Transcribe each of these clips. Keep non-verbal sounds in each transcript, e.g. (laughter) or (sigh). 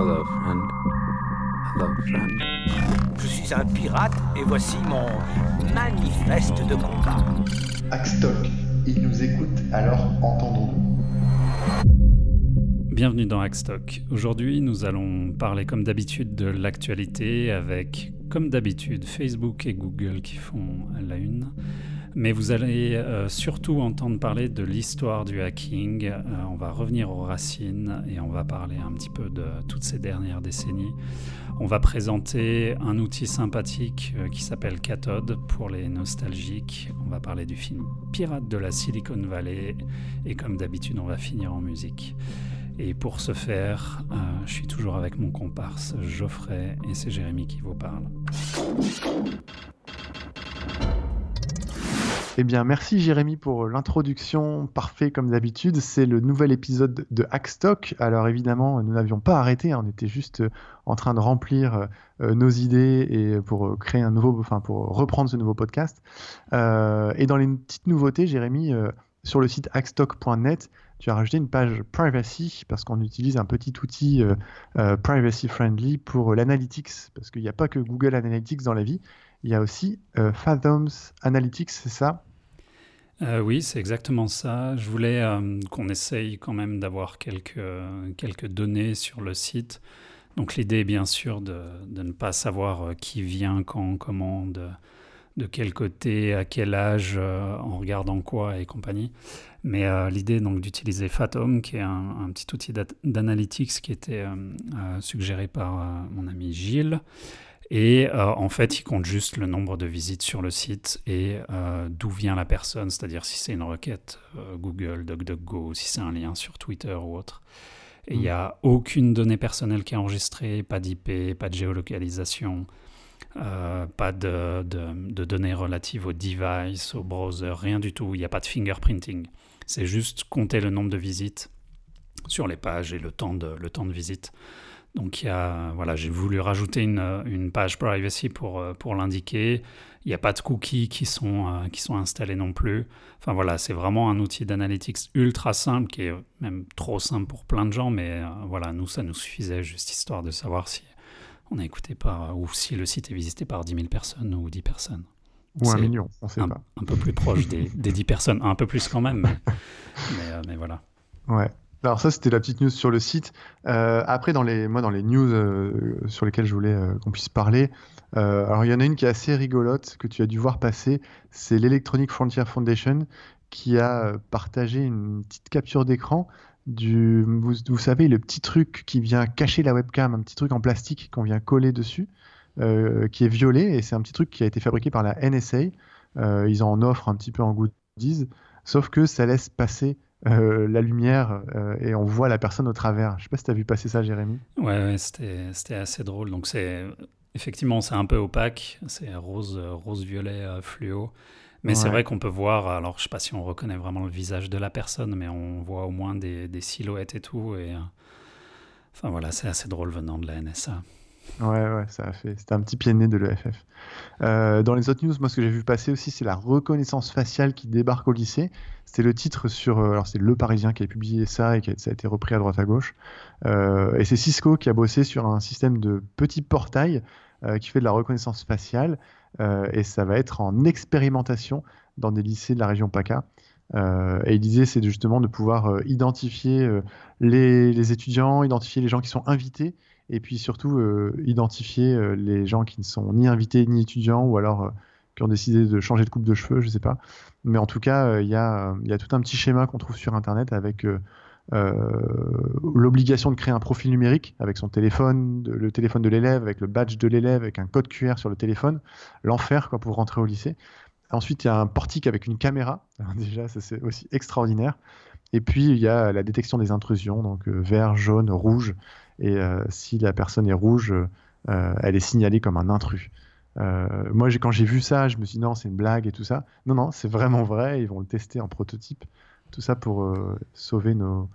Hello, friend. Hello, friend. Je suis un pirate et voici mon manifeste de combat. Axstock, il nous écoute, alors entendons-nous. Bienvenue dans Hackstock. Aujourd'hui, nous allons parler comme d'habitude de l'actualité avec, comme d'habitude, Facebook et Google qui font la une. Mais vous allez euh, surtout entendre parler de l'histoire du hacking. Euh, on va revenir aux racines et on va parler un petit peu de toutes ces dernières décennies. On va présenter un outil sympathique euh, qui s'appelle Cathode pour les nostalgiques. On va parler du film Pirate de la Silicon Valley. Et comme d'habitude, on va finir en musique. Et pour ce faire, je suis toujours avec mon comparse Geoffrey et c'est Jérémy qui vous parle. Eh bien, merci Jérémy pour l'introduction parfait comme d'habitude. C'est le nouvel épisode de Hackstock. Alors évidemment, nous n'avions pas arrêté, hein. on était juste euh, en train de remplir euh, nos idées et pour euh, créer un nouveau, enfin pour reprendre ce nouveau podcast. et dans les petites nouveautés, Jérémy, sur le site hackstock.net, tu as rajouté une page privacy parce qu'on utilise un petit outil privacy friendly pour l'analytics parce qu'il n'y a pas que Google Analytics dans la vie. Il y a aussi Fathoms Analytics, c'est ça? Euh, oui, c'est exactement ça. Je voulais euh, qu'on essaye quand même d'avoir quelques, données sur le site. Donc l'idée bien sûr de, ne pas savoir euh, qui vient, quand, comment, de, quel côté, à quel âge, en regardant quoi et compagnie. Mais l'idée donc d'utiliser Fathom, qui est un, un petit outil d'analytics qui était suggéré par mon ami Gilles. Et euh, en fait, il compte juste le nombre de visites sur le site et euh, d'où vient la personne, c'est-à-dire si c'est une requête euh, Google, DuckDuckGo, si c'est un lien sur Twitter ou autre. Et il n'y a mm. aucune donnée personnelle qui est enregistrée, pas d'IP, pas de géolocalisation, pas de, de, données relatives au device, au browser, rien du tout. Il n'y a pas de fingerprinting. C'est juste compter le nombre de visites sur les pages et le temps de, le temps de visite. Donc il y a, voilà, j'ai voulu rajouter une, une, page privacy pour, euh, pour l'indiquer. Il n'y a pas de cookies qui sont, euh, qui sont installés non plus. Enfin voilà, c'est vraiment un outil d'analytics ultra simple, qui est même trop simple pour plein de gens, mais euh, voilà, nous, ça nous suffisait juste histoire de savoir si on est écouté par, ou si le site est visité par 10 000 personnes ou 10 personnes. Ou un million, on sait un, pas. Un peu plus proche des, des 10 personnes, un peu plus quand même, mais, (laughs) mais, mais voilà. Ouais. Alors ça, c'était la petite news sur le site. Euh, après, dans les, moi, dans les news euh, sur lesquelles je voulais euh, qu'on puisse parler, alors il y en a une qui est assez rigolote que tu as dû voir passer. C'est l'Electronic Frontier Foundation qui a partagé une petite capture d'écran du, vous, vous, savez, le petit truc qui vient cacher la webcam, un petit truc en plastique qu'on vient coller dessus, qui est violet et c'est un petit truc qui a été fabriqué par la NSA. ils en offrent un petit peu en goodies, sauf que ça laisse passer euh, la lumière euh, et on voit la personne au travers. Je sais pas si tu as vu passer ça, Jérémy. Ouais, c'était assez drôle. Donc, c'est effectivement, c'est un peu opaque. C'est rose, rose, violet, euh, fluo. Mais c'est vrai qu'on peut voir, alors je sais pas si on reconnaît vraiment le visage de la personne, mais on voit au moins des, des silhouettes et tout. Et, enfin voilà, c'est assez drôle venant de la NSA. Ouais, ouais, ça a fait. C'était un petit pied de nez de l'EFF. Euh, dans les autres news, moi, ce que j'ai vu passer aussi, c'est la reconnaissance faciale qui débarque au lycée. C'était le titre sur. Euh, alors, c'est Le Parisien qui a publié ça et qui ça a été repris à droite à gauche. Euh, et c'est Cisco qui a bossé sur un système de petits portails qui fait de la reconnaissance faciale. et ça va être en expérimentation dans des lycées de la région PACA. et il disait, c'est justement de pouvoir identifier les, étudiants, identifier les gens qui sont invités et puis surtout euh, identifier euh, les gens qui ne sont ni invités ni étudiants ou alors euh, qui ont décidé de changer de coupe de cheveux, je ne sais pas. Mais en tout cas, il y, a, tout un petit schéma qu'on trouve sur Internet avec l'obligation de créer un profil numérique avec son téléphone, le téléphone de l'élève, avec le badge de l'élève, avec un code QR sur le téléphone, l'enfer pour rentrer au lycée. Ensuite, il y a un portique avec une caméra. (laughs) déjà, ça c'est aussi extraordinaire. Et puis, il y a la détection des intrusions, donc vert, jaune, rouge. Et euh, si la personne est rouge, euh, elle est signalée comme un intrus. Euh, moi, quand j'ai vu ça, je me suis dit non, c'est une blague et tout ça. Non, non, c'est vraiment vrai. Ils vont le tester en prototype. Tout ça pour sauver nos,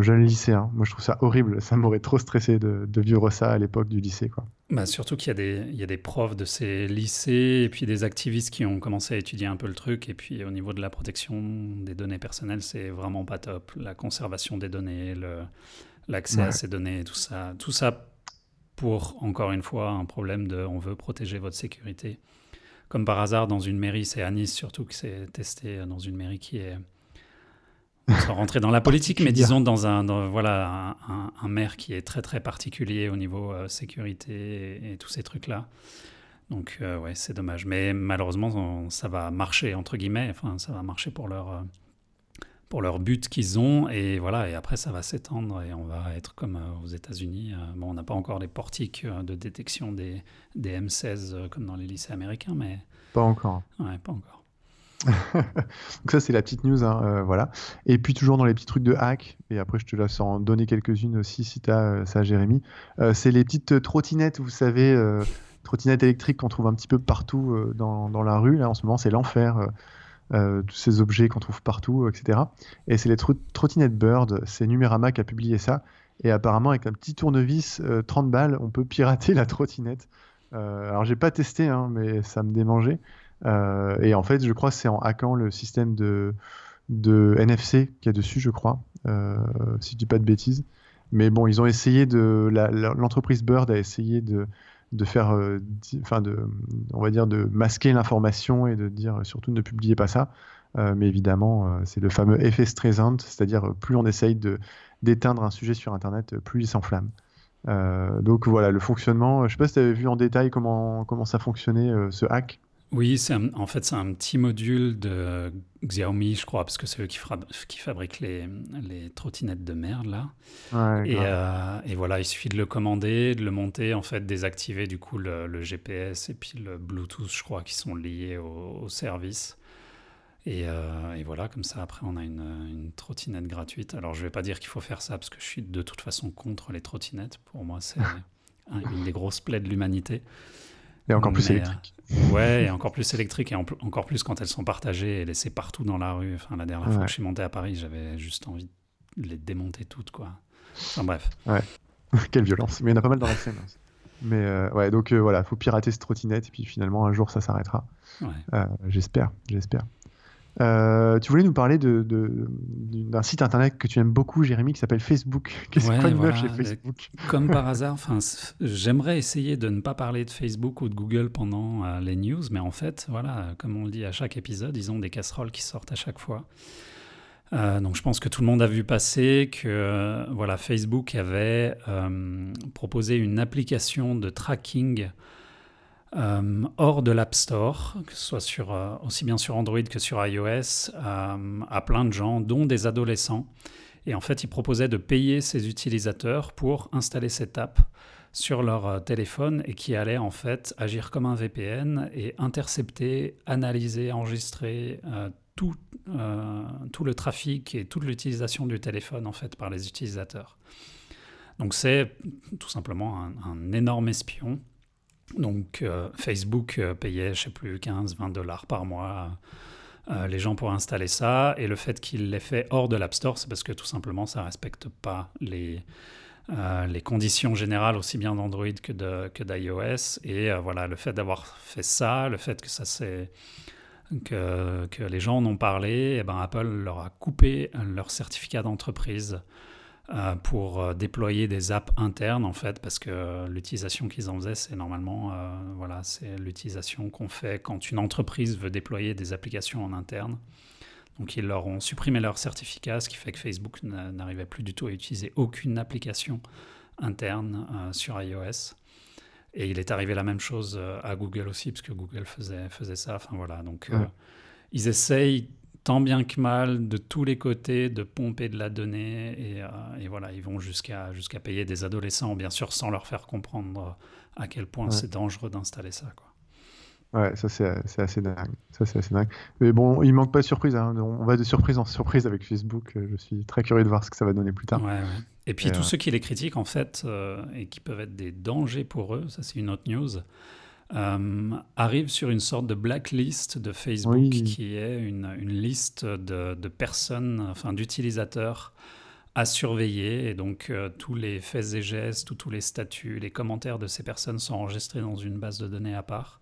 jeunes lycéens. Moi, je trouve ça horrible. Ça m'aurait trop stressé de, vivre ça à l'époque du lycée. Bah, surtout qu'il y, y, a des profs de ces lycées et puis des activistes qui ont commencé à étudier un peu le truc. Et puis, au niveau de la protection des données personnelles, c'est vraiment pas top. La conservation des données, le, l'accès Ouais. à ces données et tout ça. Tout ça pour, encore une fois, un problème de on veut protéger votre sécurité. Comme par hasard, dans une mairie, c'est à Nice surtout que c'est testé dans une mairie qui est. Sans rentrer dans la politique, mais disons dans un, dans, voilà, un, un- un maire qui est très très particulier au niveau euh, sécurité et, et tous ces trucs-là. Donc, euh, ouais, c'est dommage. Mais malheureusement, on- ça va marcher, entre guillemets. Enfin, ça va marcher pour leur, euh, pour leur but qu'ils ont. Et voilà, et après, ça va s'étendre et on va être comme euh, aux États-Unis. Euh, bon, on n'a pas encore les portiques euh, de détection des, des M16 euh, comme dans les lycées américains, mais Pas encore. ouais, pas encore. (laughs) Donc ça, c'est la petite news, hein, voilà. Et puis toujours dans les petits trucs de hack, et après je te laisse en donner quelques-unes aussi si tu as ça, Jérémy. C'est les petites trottinettes, vous savez, trottinettes électriques qu'on trouve un petit peu partout dans, dans la rue. Là, en ce moment, c'est l'enfer. Euh, tous ces objets qu'on trouve partout, etc. Et c'est les tro- trottinettes Bird, c'est Numérama qui a publié ça. Et apparemment, avec un petit tournevis, euh, 30 balles, on peut pirater (laughs) la trottinette. Euh, alors, j'ai pas testé, hein, mais ça me démangeait. Euh, et en fait, je crois que c'est en hackant le système de, de NFC qu'il y a dessus, je crois, euh, si je dis pas de bêtises. Mais bon, ils ont essayé de. L'entreprise Bird a essayé de, de faire. euh, Enfin, de, on va dire, de masquer l'information et de dire euh, surtout ne publiez pas ça. Euh, mais évidemment, c'est le fameux effet Streisand, c'est-à-dire plus on essaye d'éteindre un sujet sur Internet, plus il s'enflamme. Donc voilà, le fonctionnement. Je sais pas si tu avais vu en détail comment, comment ça fonctionnait, ce hack. Oui, c'est un- en fait, c'est un petit module de Xiaomi, je crois, parce que c'est eux qui, fra- qui fabriquent les, les trottinettes de merde, là. Ouais, Et, grave. euh, et voilà, il suffit de le commander, de le monter, en fait, désactiver du coup le, le GPS et puis le Bluetooth, je crois, qui sont liés au, au service. Et, euh, et voilà, comme ça, après, on a une, une trottinette gratuite. Alors, je vais pas dire qu'il faut faire ça parce que je suis de toute façon contre les trottinettes. Pour moi, c'est (laughs) un- une des grosses plaies de l'humanité. Et encore plus mais, électrique. Ouais, et encore plus électrique et en encore plus quand elles sont partagées et laissées partout dans la rue. Enfin, la dernière fois Ouais. que je suis monté à Paris, j'avais juste envie de les démonter toutes, quoi. Enfin bref. (laughs) Quelle violence. Mais il y en a pas mal dans la scène. aussi. Mais euh, ouais, donc euh, voilà, faut pirater cette trottinette et puis finalement un jour ça s'arrêtera. Ouais. Euh, j'espère, j'espère. Euh, tu voulais nous parler de, de- d'un site internet que tu aimes beaucoup, Jérémy, qui s'appelle Facebook. (laughs) Qu'est-ce Ouais, quoi de voilà, neuf chez Facebook (laughs) Comme par hasard, j'aimerais essayer de ne pas parler de Facebook ou de Google pendant euh, les news, mais en fait, voilà, comme on le dit à chaque épisode, ils ont des casseroles qui sortent à chaque fois. Euh, donc je pense que tout le monde a vu passer que voilà, Facebook avait proposé une application de tracking euh, hors de l'App Store, que ce soit euh, aussi bien sur Android que sur iOS, euh, à plein de gens, dont des adolescents. Et en fait, ils proposaient de payer ces utilisateurs pour installer cette app sur leur téléphone et qui allait en fait agir comme un VPN et intercepter, analyser, enregistrer tout, tout le trafic et toute l'utilisation du téléphone en fait par les utilisateurs. Donc c'est tout simplement un énorme espion. Donc euh, Facebook euh, payait, je sais plus, 15, 20 dollars par mois les gens pour installer ça. Et le fait qu'il l'ait fait hors de l'App Store, c'est parce que tout simplement ça respecte pas les, euh, les conditions générales aussi bien d'Android que d'iOS. Et voilà, le fait d'avoir fait ça, le fait que ça que, que les gens en ont parlé, et ben Apple leur a coupé leur certificat d'entreprise euh, pour euh, déployer des apps internes en fait, parce que euh, l'utilisation qu'ils en faisaient, c'est normalement euh, voilà, c'est l'utilisation qu'on fait quand une entreprise veut déployer des applications en interne. Donc ils leur ont supprimé leur certificat, ce qui fait que Facebook n'a- n'arrivait plus du tout à utiliser aucune application interne euh, sur iOS. Et il est arrivé la même chose à Google aussi, parce que Google faisait, faisait ça. Enfin voilà, donc Ouais. ils essayent tant bien que mal de tous les côtés de pomper de la donnée et, euh, et voilà, ils vont jusqu'à jusqu'à payer des adolescents, bien sûr, sans leur faire comprendre à quel point Ouais. c'est dangereux d'installer ça. Quoi. Ouais, ça c'est assez dingue. Ça c'est assez dingue. Mais bon, il manque pas de surprise. hein. On va de surprise en surprise avec Facebook. Euh, Je suis très curieux de voir ce que ça va donner plus tard. Ouais, ouais. Et puis Et, tous euh, ceux qui les critiquent, en fait, euh, et qui peuvent être des dangers pour eux, ça c'est une autre news, euh, arrivent sur une sorte de blacklist de Facebook Oui. qui est une, une liste de, de personnes, enfin d'utilisateurs à surveiller. Et donc euh, tous les faits et gestes, ou tous les statuts, les commentaires de ces personnes sont enregistrés dans une base de données à part.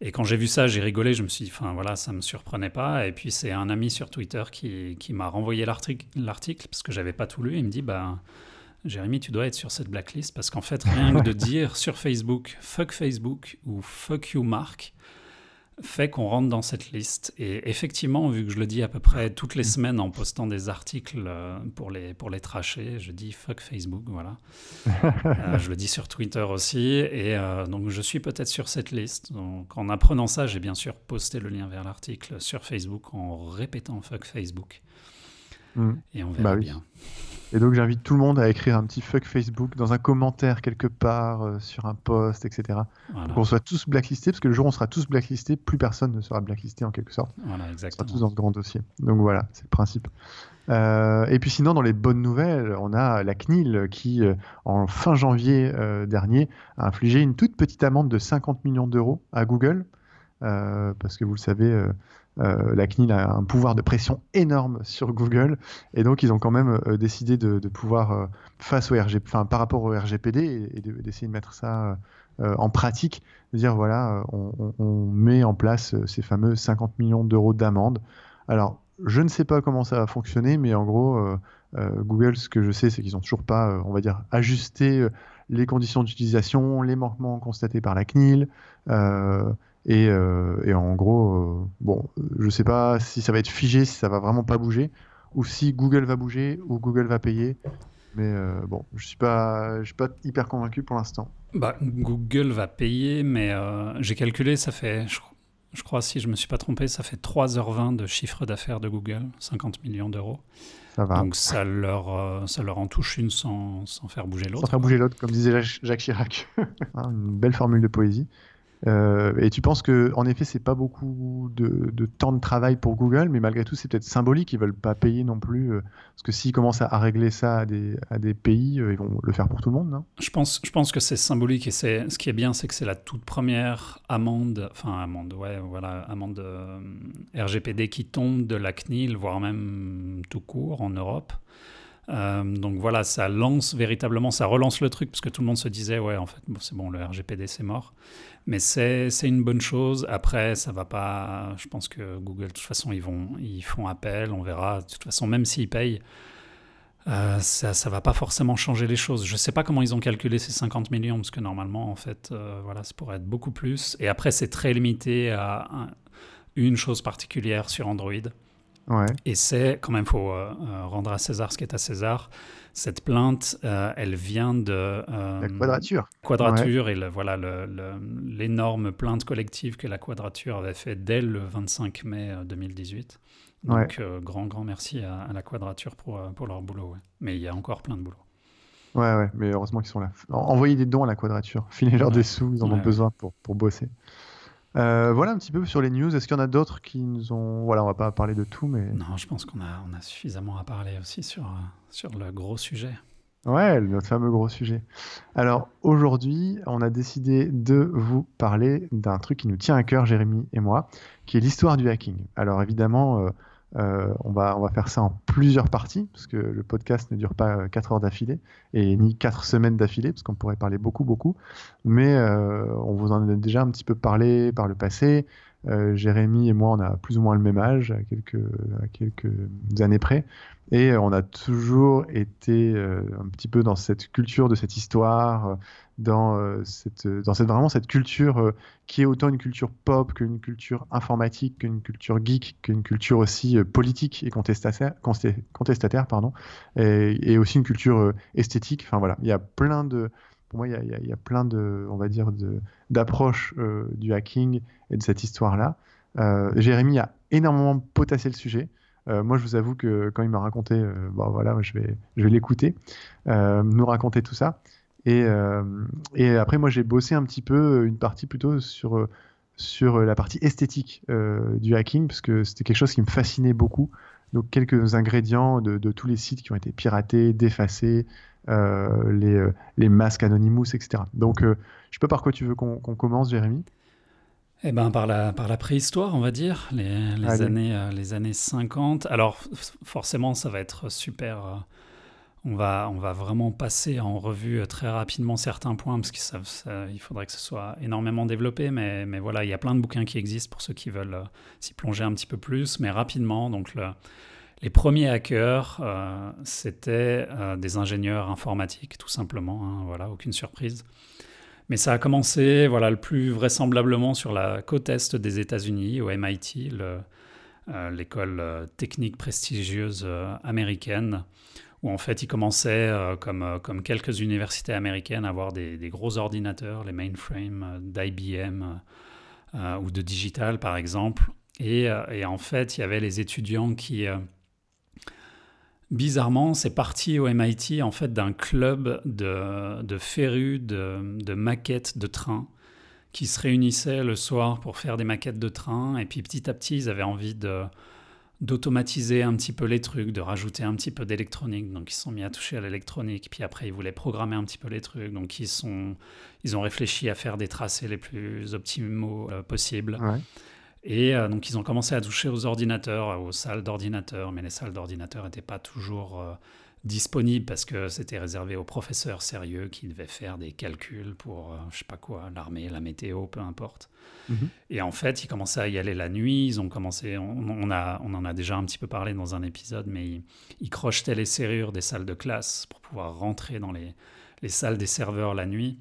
Et quand j'ai vu ça, j'ai rigolé, je me suis dit, enfin voilà, ça me surprenait pas. Et puis c'est un ami sur Twitter qui, qui m'a renvoyé l'article, l'article, parce que j'avais pas tout lu. Il me dit, bah, Jérémy, tu dois être sur cette blacklist parce qu'en fait, rien que de (laughs) dire sur Facebook, fuck Facebook ou fuck you Mark, fait qu'on rentre dans cette liste. Et effectivement, vu que je le dis à peu près toutes les semaines en postant des articles euh, pour les, pour les tracher, je dis fuck Facebook, voilà. Euh, je le dis sur Twitter aussi. Et euh, donc, je suis peut-être sur cette liste. Donc, en apprenant ça, j'ai bien sûr posté le lien vers l'article sur Facebook en répétant fuck Facebook. Mm. Et on verra Bah oui. bien. Et donc j'invite tout le monde à écrire un petit fuck Facebook dans un commentaire quelque part, euh, sur un post, etc. Voilà, Pour qu'on soit tous blacklistés, parce que le jour où on sera tous blacklistés, plus personne ne sera blacklisté en quelque sorte. voilà On sera exactement. tous dans ce grand dossier. Donc voilà, c'est le principe. Euh, et puis sinon, dans les bonnes nouvelles, on a la CNIL qui, euh, en fin janvier euh, dernier, a infligé une toute petite amende de 50 millions d'euros à Google. Parce que vous le savez, euh, la CNIL a un pouvoir de pression énorme sur Google. Et donc, ils ont quand même euh, décidé de, pouvoir, euh, face au RG, par rapport au RGPD, et, et de- d'essayer de mettre ça en pratique, de dire voilà, on, met en place ces fameux 50 millions d'euros d'amende. Alors, je ne sais pas comment ça va fonctionner, mais en gros, Google, ce que je sais, c'est qu'ils n'ont toujours pas, on va dire, ajusté les conditions d'utilisation, les manquements constatés par la CNIL. Et, euh, et en gros, euh, bon, je ne sais pas si ça va être figé, si ça va vraiment pas bouger, ou si Google va bouger, ou Google va payer. Mais euh, bon, je suis pas, je suis pas hyper convaincu pour l'instant. Bah, Google va payer, mais j'ai calculé, ça fait, je, je crois, si je me suis pas trompé, ça fait 3h20 de chiffre d'affaires de Google, 50 millions d'euros. Ça va. Donc ça leur, euh, ça leur en touche une sans, sans faire bouger Sans l'autre. faire bouger l'autre, comme disait Jacques Chirac. Hein, (laughs) une belle formule de poésie. Euh, et tu penses que, en effet, c'est pas beaucoup de, temps de travail pour Google, mais malgré tout, c'est peut-être symbolique. Ils veulent pas payer non plus, euh, parce que s'ils commencent à, régler ça à des, pays, euh, ils vont le faire pour tout le monde, non? Je pense, je pense que c'est symbolique et c'est, ce qui est bien, c'est que c'est la toute première amende, enfin amende, ouais, voilà, amende RGPD qui tombe de la CNIL, voire même tout court en Europe. Euh, donc voilà, ça lance véritablement, ça relance le truc parce que tout le monde se disait, ouais, en fait, c'est bon, le RGPD c'est mort. Mais c'est, une bonne chose. Après, ça va pas. Je pense que Google, de toute façon, ils, vont, ils font appel, on verra. De toute façon, même s'ils payent, euh, ça ne va pas forcément changer les choses. Je ne sais pas comment ils ont calculé ces 50 millions, parce que normalement, en fait, euh, voilà, ça pourrait être beaucoup plus. Et après, c'est très limité à un- une chose particulière sur Android. Ouais. Et c'est, quand même, il faut euh, euh, rendre à César ce qui est à César. Cette plainte, euh, elle vient de... euh, La quadrature. Quadrature et le, voilà le- le- l'énorme plainte collective que la Quadrature avait fait dès le 25 mai euh, 2018. Donc, Ouais. grand, grand merci à, à la Quadrature pour, pour leur boulot. Mais il y a encore plein de boulot. Ouais, ouais, mais heureusement qu'ils sont là. En- Envoyez des dons à la quadrature. Filez-leur Ouais. des sous, ils en Ouais, ont ouais. besoin pour, pour bosser. Euh, voilà un petit peu sur les news. Est-ce qu'il y en a d'autres qui nous ont. Voilà, on va pas parler de tout, mais. Non, je pense qu'on a, on a suffisamment à parler aussi sur, euh, sur le gros sujet. Ouais, notre fameux gros sujet. Alors aujourd'hui, on a décidé de vous parler d'un truc qui nous tient à cœur, Jérémy et moi, qui est l'histoire du hacking. Alors évidemment, euh, euh, on, va, faire ça en plusieurs parties, parce que le podcast ne dure pas 4 heures d'affilée, et ni 4 semaines d'affilée, parce qu'on pourrait parler beaucoup, beaucoup. Mais euh, on vous en a déjà un petit peu parlé par le passé. Euh, Jérémy et moi, on a plus ou moins le même âge, à quelques, années près. Et on a toujours été euh, un petit peu dans cette culture de cette histoire, euh, dans, euh, cette, cette, vraiment cette culture euh, qui est autant une culture pop qu'une culture informatique, qu'une culture geek, qu'une culture aussi euh, politique et contestataire, contestataire pardon, et, et aussi une culture euh, esthétique. Enfin voilà, il y a plein de, pour moi, il y a, plein de, on va dire, d'approches euh, du hacking et de cette histoire-là. Euh, Jérémy a énormément potassé le sujet. Euh, moi, je vous avoue que quand il m'a raconté, bon voilà, moi, je vais, je vais l'écouter, nous raconter tout ça. Et, et après, moi, j'ai bossé un petit peu une partie plutôt sur, sur la partie esthétique du hacking, parce que c'était quelque chose qui me fascinait beaucoup. Donc, quelques ingrédients de, de tous les sites qui ont été piratés, défacés, euh, les, euh, les masques Anonymous, etc. Donc, euh, je sais pas par quoi tu veux qu'on qu'on commence, Jérémy. Eh ben, par la, par la préhistoire, on va dire, les, les années, euh, les années 50. Alors, forcément, ça va être super. Euh, on, va, on va vraiment passer en revue euh, très rapidement certains points, parce qu'il il faudrait que ce soit énormément développé. Mais, mais voilà, il y a plein de bouquins qui existent pour ceux qui veulent euh, s'y plonger un petit peu plus. Mais rapidement, donc le- les premiers hackers, c'était des ingénieurs informatiques, tout simplement. Hein, voilà, aucune surprise. Mais ça a commencé, voilà, le plus vraisemblablement sur la côte est des États-Unis, au MIT, l'école technique prestigieuse américaine, où en fait ils commençaient, comme, comme quelques universités américaines, à avoir des, des gros ordinateurs, les mainframes d'IBM ou de Digital par exemple. Et, et, en fait, il y avait les étudiants qui Bizarrement, c'est parti au MIT en fait d'un club de, de férus de, maquettes de trains qui se réunissaient le soir pour faire des maquettes de trains. Et puis petit à petit, ils avaient envie de d'automatiser un petit peu les trucs, de rajouter un petit peu d'électronique. Donc ils se sont mis à toucher à l'électronique. Puis après, ils voulaient programmer un petit peu les trucs. Donc ils, sont, ils ont réfléchi à faire des tracés les plus optimaux euh, possibles. Et euh, donc, ils ont commencé à toucher aux ordinateurs, aux salles d'ordinateurs, mais les salles d'ordinateurs n'étaient pas toujours euh, disponibles parce que c'était réservé aux professeurs sérieux qui devaient faire des calculs pour, je euh, je sais pas quoi, l'armée, la météo, peu importe. Mhm. Et en fait, ils commençaient à y aller la nuit. Ils ont commencé, on, a, on en a déjà un petit peu parlé dans un épisode, mais ils, ils crochetaient les serrures des salles de classe pour pouvoir rentrer dans les, les salles des serveurs la nuit.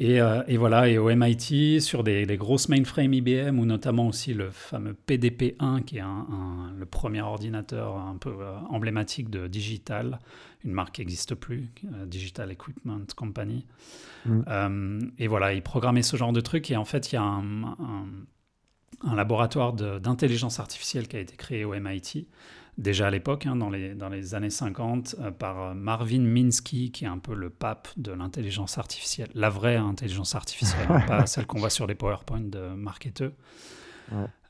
Euh, et, voilà, et au MIT, sur des, grosses mainframes IBM, ou notamment aussi le fameux PDP-1, qui est le premier ordinateur un peu euh, emblématique de Digital, une marque qui n'existe plus, euh, Digital Equipment Company. Mm. et voilà, ils programmaient ce genre de trucs, et en fait, il y a un, un laboratoire d'intelligence artificielle qui a été créé au MIT, déjà à l'époque, hein, dans, les, dans les années 50, euh, par euh, Marvin Minsky, qui est un peu le pape de l'intelligence artificielle, la vraie intelligence artificielle, hein, pas celle qu'on voit sur les PowerPoint de marketeux.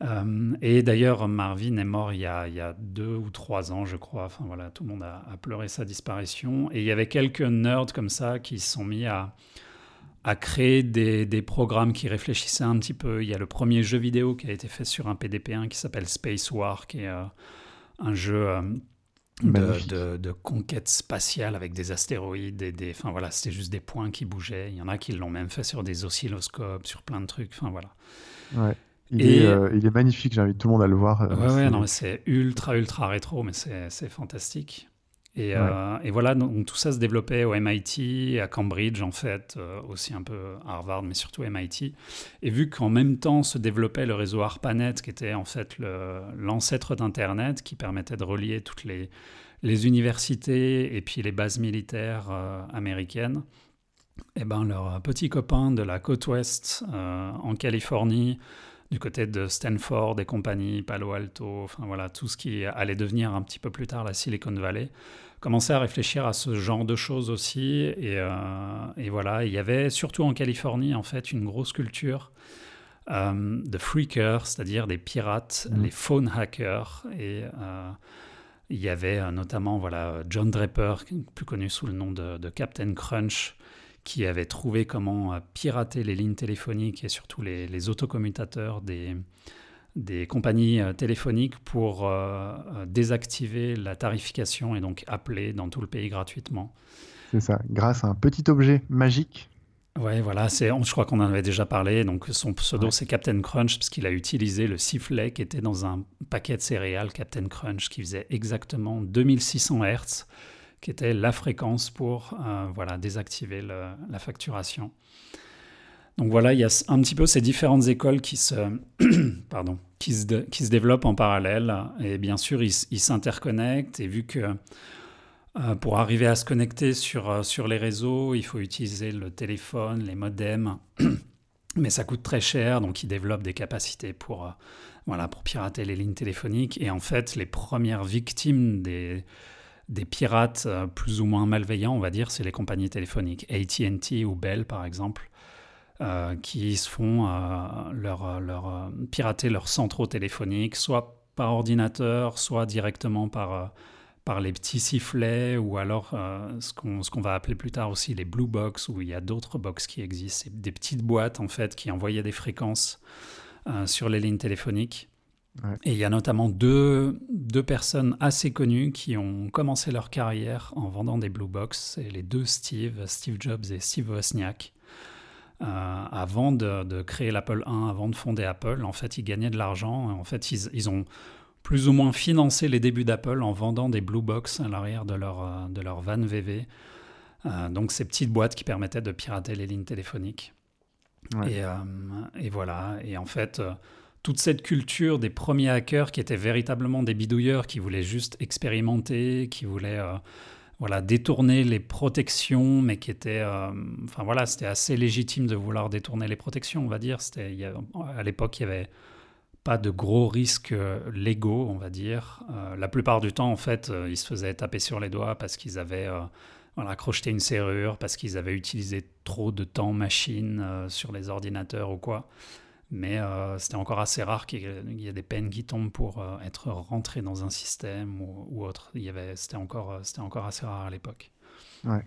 Euh, et d'ailleurs, Marvin est mort il y, a, il y, a, deux ou trois ans, je crois. Enfin voilà, tout le monde a, pleuré sa disparition. Et il y avait quelques nerds comme ça qui se sont mis à, à créer des, des, programmes qui réfléchissaient un petit peu. Il y a le premier jeu vidéo qui a été fait sur un PDP-1 qui s'appelle Space War, qui est un jeu euh, de, de, conquête spatiale avec des astéroïdes, et des, enfin voilà, c'était juste des points qui bougeaient. Il y en a qui l'ont même fait sur des oscilloscopes, sur plein de trucs. Enfin voilà. Ouais. Il, est, euh, il est magnifique, j'invite tout le monde à le voir. Euh, ouais, ouais, non, c'est ultra, ultra rétro, mais c'est fantastique. Et, euh, et, voilà, donc tout ça se développait au MIT, à Cambridge en fait, euh, aussi un peu à Harvard, mais surtout MIT. Et vu qu'en même temps se développait le réseau ARPANET, qui était en fait l'ancêtre d'Internet, qui permettait de relier toutes les, les, universités et puis les bases militaires euh, américaines, et eh ben leurs petits copains de la côte ouest en Californie, du côté de Stanford et compagnie, Palo Alto, enfin voilà, tout ce qui allait devenir un petit peu plus tard la Silicon Valley, commençait à réfléchir à ce genre de choses aussi. Et, euh, et voilà, il y avait surtout en Californie, en fait, une grosse culture euh, de freakers, c'est-à-dire des pirates, mmh. les phone hackers. Et euh, il y avait notamment voilà, John Draper, plus connu sous le nom de, de Captain Crunch, qui avait trouvé comment euh, pirater les lignes téléphoniques et surtout les, autocommutateurs des, des compagnies euh, téléphoniques pour euh, désactiver la tarification et donc appeler dans tout le pays gratuitement. C'est ça, grâce à un petit objet magique. Ouais, voilà, c'est, je crois qu'on en avait déjà parlé. Donc son pseudo c'est Captain Crunch parce qu'il a utilisé le sifflet qui était dans un paquet de céréales Captain Crunch qui faisait exactement 2600 Hz qui était la fréquence pour euh, voilà, désactiver la facturation. Donc voilà, il y a un petit peu ces différentes écoles qui se, (coughs) pardon, qui se, qui se développent en parallèle. Et bien sûr, ils s'interconnectent. Et vu que euh, pour arriver à se connecter sur, euh, sur les réseaux, il faut utiliser le téléphone, les modems. (coughs) Mais ça coûte très cher, donc ils développent des capacités pour, voilà, pour pirater les lignes téléphoniques. Et en fait, les premières victimes des, des pirates euh, plus ou moins malveillants, on va dire, c'est les compagnies téléphoniques, ATT ou Bell par exemple, euh, qui se font euh, leur, leur, pirater leurs centraux téléphoniques, soit par ordinateur, soit directement par, par les petits sifflets, ou alors ce qu'on va appeler plus tard aussi les blue box, où il y a d'autres box qui existent, c'est des petites boîtes en fait qui envoyaient des fréquences sur les lignes téléphoniques. Et il y a notamment deux, deux, personnes assez connues qui ont commencé leur carrière en vendant des Blue Box. C'est les deux Steve, Steve Jobs et Steve Wozniak. Euh, avant de, de créer l'Apple 1, avant de fonder Apple, en fait, ils gagnaient de l'argent. En fait, ils, ils, ont plus ou moins financé les débuts d'Apple en vendant des Blue Box à l'arrière de leur, de leur van VV. donc ces petites boîtes qui permettaient de pirater les lignes téléphoniques. Et, et, voilà, et en fait, toute cette culture des premiers hackers qui étaient véritablement des bidouilleurs, qui voulaient juste expérimenter, qui voulaient euh, voilà, détourner les protections, mais qui étaient... Euh, enfin voilà, c'était assez légitime de vouloir détourner les protections, on va dire. C'était, à l'époque, il n'y avait pas de gros risques euh, légaux, on va dire. la plupart du temps, en fait, ils se faisaient taper sur les doigts parce qu'ils avaient... voilà, crocheté une serrure parce qu'ils avaient utilisé trop de temps machine sur les ordinateurs ou quoi. Mais euh, c'était encore assez rare qu'il y ait des peines qui tombent pour euh, être rentré dans un système ou, autre. C'était encore, euh, encore assez rare à l'époque. Ouais.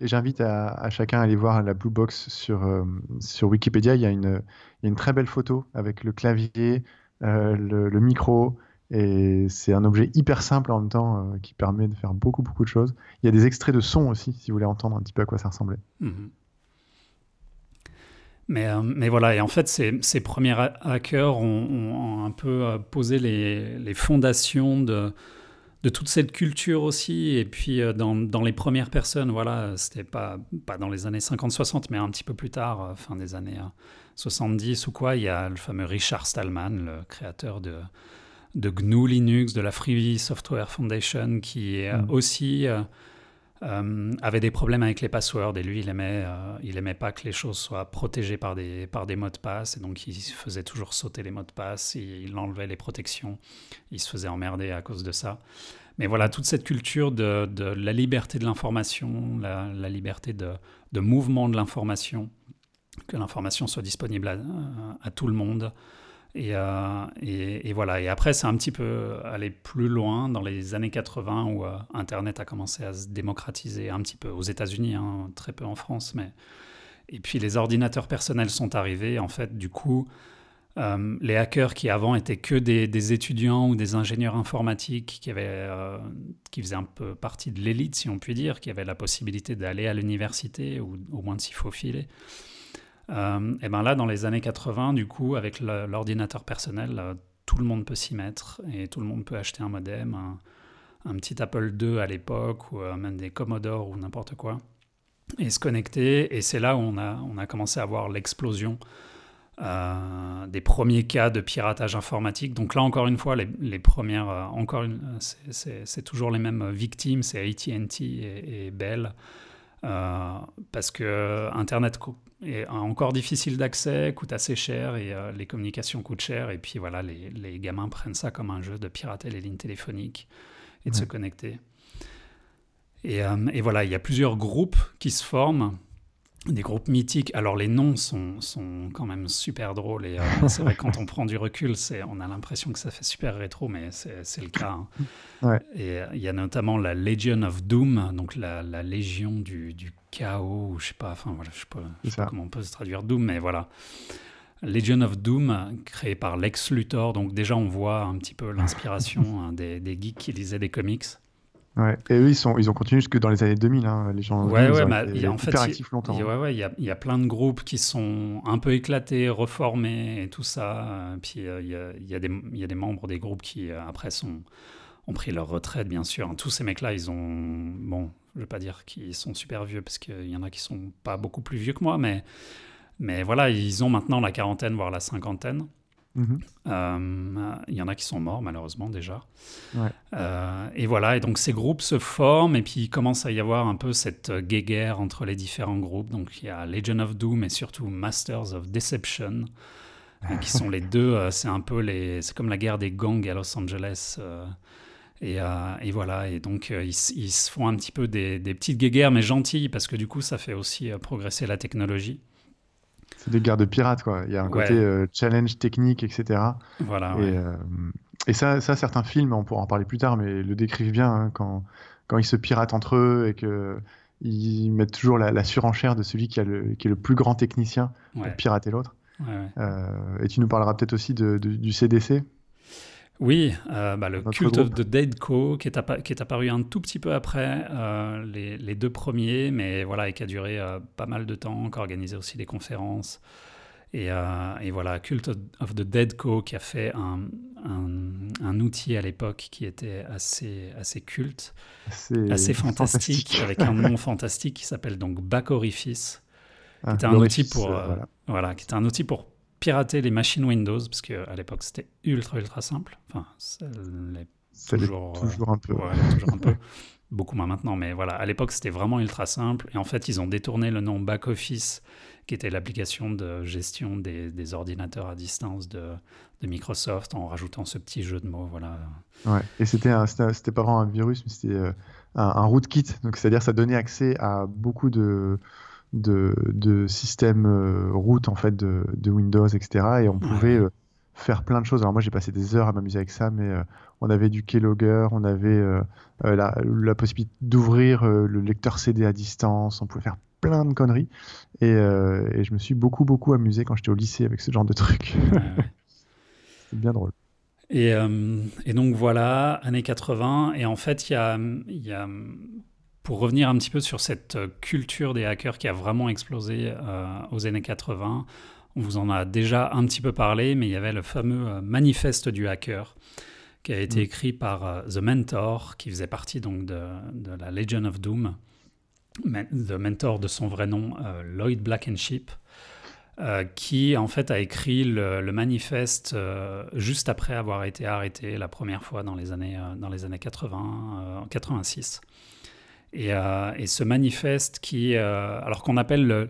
Et j'invite à, chacun à aller voir la Blue Box sur, sur Wikipédia. Il y, a une, il y, a une, très belle photo avec le clavier, le, le, micro. Et c'est un objet hyper simple en même temps qui permet de faire beaucoup, beaucoup de choses. Il y a des extraits de son aussi, si vous voulez entendre un petit peu à quoi ça ressemblait. Mhm. Mais, euh, mais, voilà, et en fait, ces, ces premiers hackers ont, un peu euh, posé les, les fondations de, de, toute cette culture aussi. Et puis, euh, dans, dans les premières personnes, voilà, c'était pas, pas dans les années 50-60, mais un petit peu plus tard, fin des années 70 ou quoi, il y a le fameux Richard Stallman, le créateur de, de GNU Linux, de la Free Software Foundation, qui est mm. aussi euh, avait des problèmes avec les passwords et lui, il aimait, euh, il aimait pas que les choses soient protégées par des, par des mots de passe. Et donc il faisait toujours sauter les mots de passe, il enlevait les protections, il se faisait emmerder à cause de ça. Mais voilà, toute cette culture de, de la liberté de l'information, la, liberté de, de mouvement de l'information, que l'information soit disponible à, tout le monde, euh, et, voilà. Et après, c'est un petit peu aller plus loin dans les années 80 où euh, Internet a commencé à se démocratiser un petit peu aux États-Unis, hein, très peu en France. Mais... Et puis les ordinateurs personnels sont arrivés. En fait, du coup, euh, les hackers qui avant étaient que des, étudiants ou des ingénieurs informatiques qui, avaient, qui faisaient un peu partie de l'élite, si on peut dire, qui avaient la possibilité d'aller à l'université ou au moins de s'y faufiler. Euh, et ben là, dans les années 80, du coup, avec l'ordinateur personnel, euh, tout le monde peut s'y mettre et tout le monde peut acheter un modem, un, petit Apple II à l'époque, ou euh, même des Commodore ou n'importe quoi, et se connecter. Et c'est là où on a, on a commencé à voir l'explosion des premiers cas de piratage informatique. Donc là, encore une fois, les, premières, encore c'est toujours les mêmes victimes, c'est AT&T et, Bell. Parce que Internet est encore difficile d'accès, coûte assez cher et euh, les communications coûtent cher. Et puis voilà, les, les, gamins prennent ça comme un jeu de pirater les lignes téléphoniques et de se connecter. Et, euh, et, voilà, il y a plusieurs groupes qui se forment des groupes mythiques. Alors les noms sont, sont quand même super drôles et euh, (laughs) c'est vrai quand on prend du recul, c'est, on a l'impression que ça fait super rétro, mais c'est, le cas. Hein. (laughs) Et euh, il y a notamment la Legion of Doom, donc la, la légion du, du, chaos, ou je sais pas, enfin voilà, je sais pas, je sais pas comment on peut se traduire Doom, mais voilà. Legion of Doom, créé par Lex Luthor, donc déjà on voit un petit peu l'inspiration (laughs) hein, des, des geeks qui lisaient des comics. Ouais. Et eux, ils, sont, ils ont continué jusque dans les années 2000, hein, les gens. Ouais, ouais, bah, y a, en fait, actifs longtemps. Il ouais, y, a, y, a, plein de groupes qui sont un peu éclatés, reformés et tout ça. Puis euh, il y, a, y, a des, y a des membres des groupes qui, euh, après, sont, ont pris leur retraite, bien sûr. Tous ces mecs-là, ils ont. Bon, je vais pas dire qu'ils sont super vieux, parce qu'il y en a qui sont pas beaucoup plus vieux que moi, mais, mais voilà, ils ont maintenant la quarantaine, voire la cinquantaine. Mhm. Euh, il y en a qui sont morts malheureusement déjà. Euh, et voilà, et donc ces groupes se forment et puis il commence à y avoir un peu cette guéguerre entre les différents groupes. Donc il y a Legion of Doom et surtout Masters of Deception, euh, qui sont les deux. c'est un peu les, c'est comme la guerre des gangs à Los Angeles. Et, et, voilà, et donc ils, se font un petit peu des, des petites guéguerres, mais gentilles, parce que du coup, ça fait aussi progresser la technologie. C'est des guerres de pirates, quoi. Il y a un côté euh, challenge technique, etc. Voilà. Et, euh, et ça, ça, certains films, on pourra en parler plus tard, mais le décrivent bien hein, quand, quand ils se piratent entre eux et que ils mettent toujours la, surenchère de celui qui, a le, qui est le plus grand technicien pour pirater l'autre. Euh, et tu nous parleras peut-être aussi de, du CDC. Oui, euh, bah, le Cult of the Dead Co, qui est, qui est, apparu un tout petit peu après euh, les, les, deux premiers, mais voilà, et qui a duré euh, pas mal de temps, qui a organisé aussi des conférences. Et, et, voilà, Cult of the Dead Co. qui a fait un, un, outil à l'époque qui était assez, assez culte, assez, fantastique, avec un nom (laughs) fantastique qui s'appelle donc Back Orifice, qui ah, était un outil pour voilà. qui était un outil pour pirater les machines Windows parce qu'à l'époque c'était ultra ultra simple. Enfin, ça toujours, toujours un peu. toujours un peu. (laughs) Beaucoup moins maintenant, mais voilà, à l'époque c'était vraiment ultra simple. Et en fait, ils ont détourné le nom Back Office qui était l'application de gestion des, ordinateurs à distance de, Microsoft en rajoutant ce petit jeu de mots. Voilà. Ouais, et c'était, c'était pas vraiment un virus, mais c'était euh, un, rootkit. Donc, c'est-à-dire ça donnait accès à beaucoup de, de, systèmes euh, root en fait, de, Windows, etc. Et on pouvait euh, faire plein de choses. Alors moi j'ai passé des heures à m'amuser avec ça, mais on avait du keylogger, on avait la, la, possibilité d'ouvrir le lecteur CD à distance, on pouvait faire plein de conneries. Euh, et, je me suis beaucoup, beaucoup amusé quand j'étais au lycée avec ce genre de trucs. (laughs) C'est bien drôle. Et, euh, et, donc voilà, années 80. Et en fait, il y a, y a, pour revenir un petit peu sur cette culture des hackers qui a vraiment explosé euh, aux années 80, on vous en a déjà un petit peu parlé, mais il y avait le fameux manifeste du hacker qui a été mm. écrit par The Mentor, qui faisait partie donc de, de la Legion of Doom the mentor de son vrai nom, euh, Lloyd Blackensheep, euh, qui en fait a écrit le, manifeste euh, juste après avoir été arrêté la première fois dans les années, dans les années 80, 86. Et, et, ce manifeste qui, alors qu'on appelle le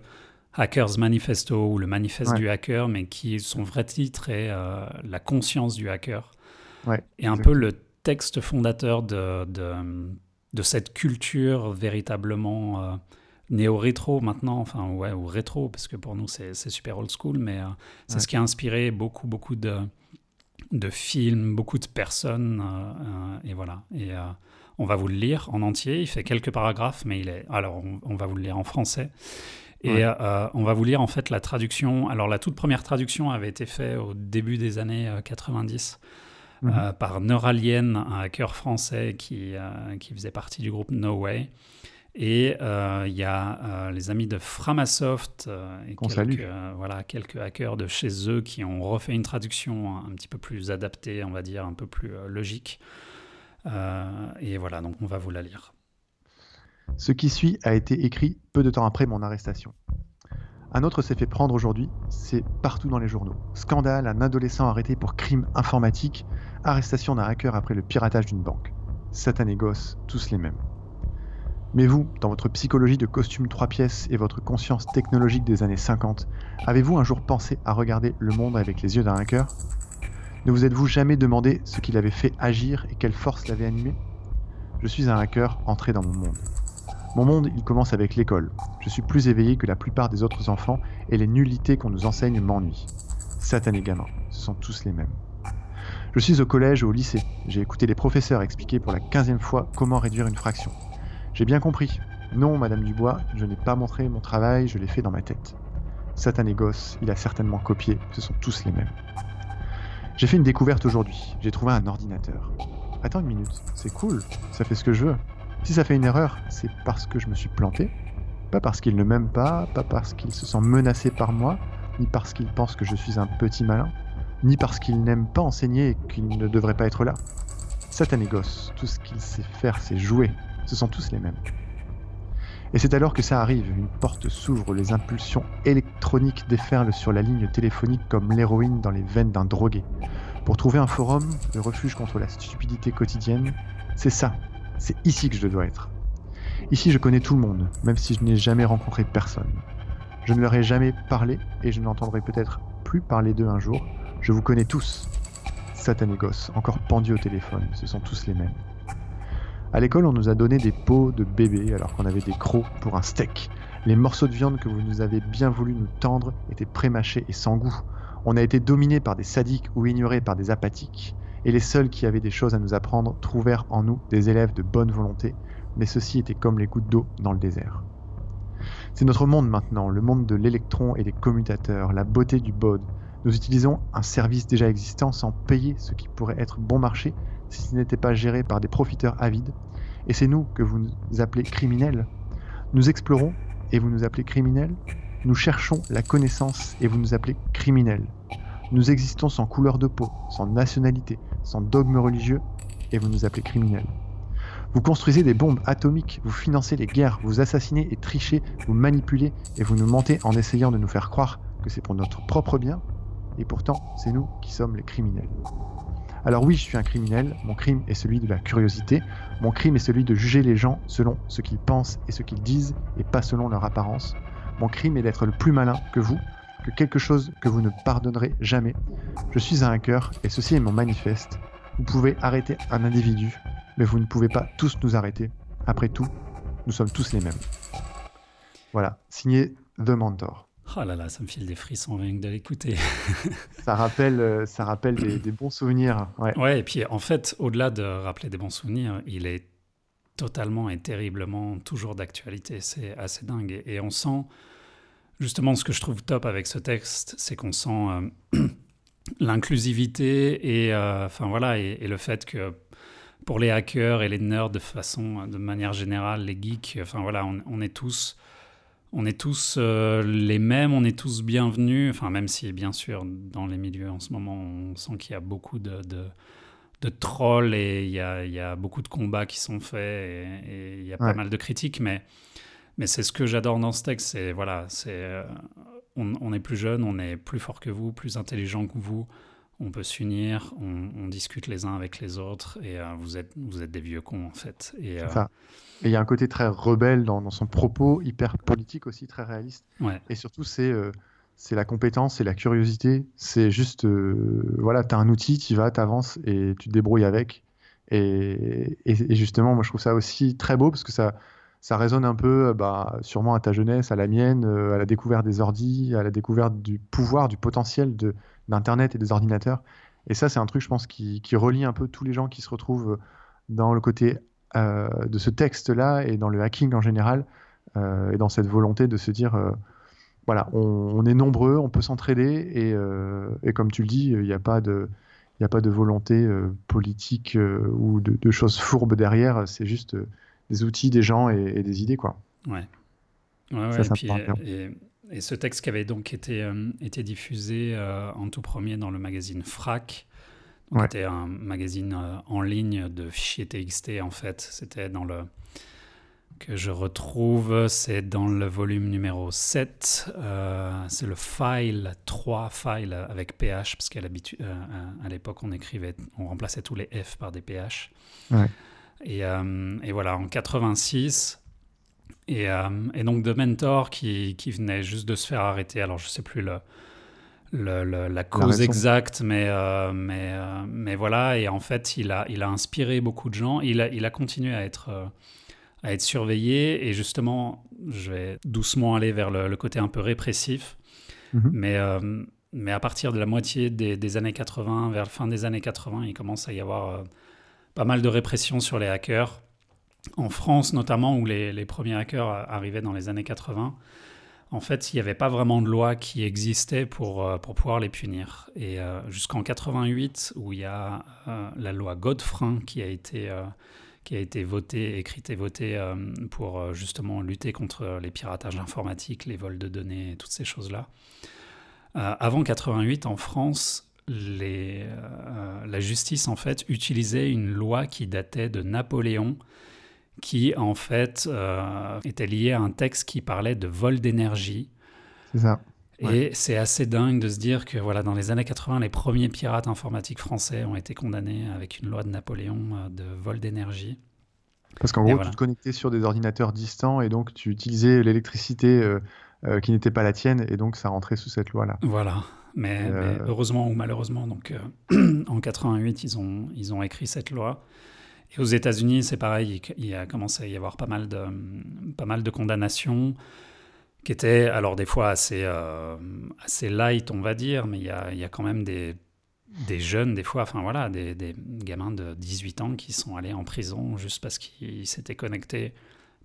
Hackers Manifesto ou le manifeste du hacker, mais qui son vrai titre est La conscience du hacker, ouais, et un peu le texte fondateur de, de de cette culture véritablement euh, néo-rétro maintenant, enfin ouais, ou rétro, parce que pour nous c'est super old school, mais euh, c'est ce qui a inspiré beaucoup, beaucoup de, de films, beaucoup de personnes, euh, et voilà. Et on va vous le lire en entier, il fait quelques paragraphes, mais il est... Alors on, va vous le lire en français. Et on va vous lire en fait la traduction. Alors la toute première traduction avait été faite au début des années 90 euh, mhm. par Neuralien, un hacker français qui, euh, qui faisait partie du groupe No Way. Et euh, il y a les amis de Framasoft et quelques, voilà, quelques hackers de chez eux qui ont refait une traduction un petit peu plus adaptée, on va dire, un peu plus logique. Et voilà, donc on va vous la lire. Ce qui suit a été écrit peu de temps après mon arrestation. Un autre s'est fait prendre aujourd'hui, c'est partout dans les journaux. Scandale, un adolescent arrêté pour crime informatique, arrestation d'un hacker après le piratage d'une banque. Satané gosses, tous les mêmes. Mais vous, dans votre psychologie de costume trois pièces et votre conscience technologique des années 50, avez-vous un jour pensé à regarder le monde avec les yeux d'un hacker? Ne vous êtes-vous jamais demandé ce qu'il avait fait agir et quelle force l'avait animé? Je suis un hacker entré dans mon monde. Mon monde, il commence avec l'école. Je suis plus éveillé que la plupart des autres enfants et les nullités qu'on nous enseigne m'ennuient. Satané gamins, ce sont tous les mêmes. Je suis au collège ou au lycée. J'ai écouté les professeurs expliquer pour la quinzième fois comment réduire une fraction. J'ai bien compris. Non, Madame Dubois, je n'ai pas montré mon travail, je l'ai fait dans ma tête. Satané gosse, il a certainement copié, ce sont tous les mêmes. J'ai fait une découverte aujourd'hui. J'ai trouvé un ordinateur. Attends une minute, c'est cool, ça fait ce que je veux. Si ça fait une erreur, c'est parce que je me suis planté, pas parce qu'il ne m'aime pas, pas parce qu'il se sent menacé par moi, ni parce qu'il pense que je suis un petit malin, ni parce qu'il n'aime pas enseigner et qu'il ne devrait pas être là. Satané gosse, tout ce qu'il sait faire, c'est jouer. Ce sont tous les mêmes. Et c'est alors que ça arrive, une porte s'ouvre, les impulsions électroniques déferlent sur la ligne téléphonique comme l'héroïne dans les veines d'un drogué. Pour trouver un forum, le refuge contre la stupidité quotidienne, c'est ça c'est ici que je dois être. Ici, je connais tout le monde, même si je n'ai jamais rencontré personne. Je ne leur ai jamais parlé et je n'entendrai peut-être plus parler d'eux un jour. Je vous connais tous. Satané gosses, encore pendus au téléphone, ce sont tous les mêmes. À l'école, on nous a donné des pots de bébés alors qu'on avait des crocs pour un steak. Les morceaux de viande que vous nous avez bien voulu nous tendre étaient prémâchés et sans goût. On a été dominés par des sadiques ou ignorés par des apathiques et les seuls qui avaient des choses à nous apprendre trouvèrent en nous des élèves de bonne volonté, mais ceux-ci étaient comme les gouttes d'eau dans le désert. C'est notre monde maintenant, le monde de l'électron et des commutateurs, la beauté du bod. Nous utilisons un service déjà existant sans payer ce qui pourrait être bon marché si ce n'était pas géré par des profiteurs avides. Et c'est nous que vous appelez criminels. Nous explorons et vous nous appelez criminels Nous cherchons la connaissance et vous nous appelez criminels. Nous existons sans couleur de peau, sans nationalité, sans dogme religieux et vous nous appelez criminels. Vous construisez des bombes atomiques, vous financez les guerres, vous assassinez et trichez, vous manipulez et vous nous mentez en essayant de nous faire croire que c'est pour notre propre bien et pourtant c'est nous qui sommes les criminels. Alors oui, je suis un criminel, mon crime est celui de la curiosité, mon crime est celui de juger les gens selon ce qu'ils pensent et ce qu'ils disent et pas selon leur apparence. Mon crime est d'être le plus malin que vous, que quelque chose que vous ne pardonnerez jamais. Je suis un hacker et ceci est mon manifeste. Vous pouvez arrêter un individu, mais vous ne pouvez pas tous nous arrêter. Après tout, nous sommes tous les mêmes. Voilà, signé The Mentor. Oh là là, ça me file des frissons rien que de l'écouter. (laughs) ça rappelle, euh, ça rappelle des, bons souvenirs. Ouais. ouais, et puis en fait, au-delà de rappeler des bons souvenirs, il est totalement et terriblement toujours d'actualité. C'est assez dingue. Et, on sent, justement, ce que je trouve top avec ce texte, c'est qu'on sent euh, (clears throat) l'inclusivité et, euh, enfin voilà, et, le fait que pour les hackers et les nerds de façon, de manière générale, les geeks, enfin voilà, on est tous on est tous euh, les mêmes, on est tous bienvenus, enfin même si bien sûr dans les milieux en ce moment on sent qu'il y a beaucoup de, de, trolls et il y, a, il y, a, beaucoup de combats qui sont faits et, il y a pas mal de critiques, mais, mais c'est ce que j'adore dans ce texte, c'est voilà, c'est euh, on, est plus jeune, on est plus fort que vous, plus intelligent que vous, on peut s'unir, on, discute les uns avec les autres et euh, vous, êtes, vous êtes des vieux cons en fait. Et, et il y a un côté très rebelle dans, son propos, hyper politique aussi, très réaliste. Et surtout, c'est euh, c'est la compétence, c'est la curiosité. C'est juste, euh, voilà, tu as un outil, tu vas, tu avances et tu te débrouilles avec. Et, et, justement, moi, je trouve ça aussi très beau parce que ça, ça résonne un peu, euh, bah, sûrement à ta jeunesse, à la mienne, à la découverte des ordis, à la découverte du pouvoir, du potentiel d'Internet et des ordinateurs. Et ça, c'est un truc, je pense, qui, qui relie un peu tous les gens qui se retrouvent dans le côté euh, de ce texte-là et dans le hacking en général, euh, et dans cette volonté de se dire, euh, voilà, on, est nombreux, on peut s'entraider, et, comme tu le dis, il n'y a pas de... Il a pas de volonté politique ou de, choses fourbes derrière, c'est juste des outils, des gens et, des idées. Quoi. Ouais. ouais, ça, et, et, ce texte qui avait donc été, été diffusé en tout premier dans le magazine Frac, c'était un magazine euh, en ligne de fichiers TXT en fait. C'était dans le que je retrouve, c'est dans le volume numéro 7. Euh, c'est le file 3 file avec PH, parce qu'à euh, à l'époque, on écrivait, on remplaçait tous les F par des PH. Et, et, voilà, en 86. Et, et, donc, de Mentor qui, qui, venait juste de se faire arrêter. Alors, je sais plus le, la cause exacte, mais, euh, mais, euh, mais voilà. Et en fait, il a, il a inspiré beaucoup de gens. Il a, il a continué à être, euh, à être surveillé. Et justement, je vais doucement aller vers le, côté un peu répressif. Mhm. Mais, mais à partir de la moitié des, des, années 80, vers la fin des années 80, il commence à y avoir pas mal de répression sur les hackers. En France, notamment, où les, premiers hackers arrivaient dans les années 80 en fait, il n'y avait pas vraiment de loi qui existait pour, euh, pour pouvoir les punir. Et euh, jusqu'en 88, où il y a euh, la loi Godefrein qui a été, qui a été votée, écrite et votée pour justement lutter contre les piratages informatiques, les vols de données, toutes ces choses-là. avant 88, en France, la justice en fait utilisait une loi qui datait de Napoléon qui en fait euh, était lié à un texte qui parlait de vol d'énergie. C'est ça. Et c'est assez dingue de se dire que voilà, dans les années 80, les premiers pirates informatiques français ont été condamnés avec une loi de Napoléon euh, de vol d'énergie. Parce qu'en gros, tu te connectais sur des ordinateurs distants et donc tu utilisais l'électricité euh, qui n'était pas la tienne et donc ça rentrait sous cette loi-là. Voilà. Mais, mais, heureusement ou malheureusement, donc (clears throat) en 88, ils ont, ils ont écrit cette loi. Et aux États-Unis, c'est pareil, il a commencé à y avoir pas mal de, pas mal de condamnations qui étaient alors des fois assez, euh, assez light, on va dire, mais il y a, y a quand même des, des jeunes, des fois, enfin voilà, des, des, gamins de 18 ans qui sont allés en prison juste parce qu'ils s'étaient connectés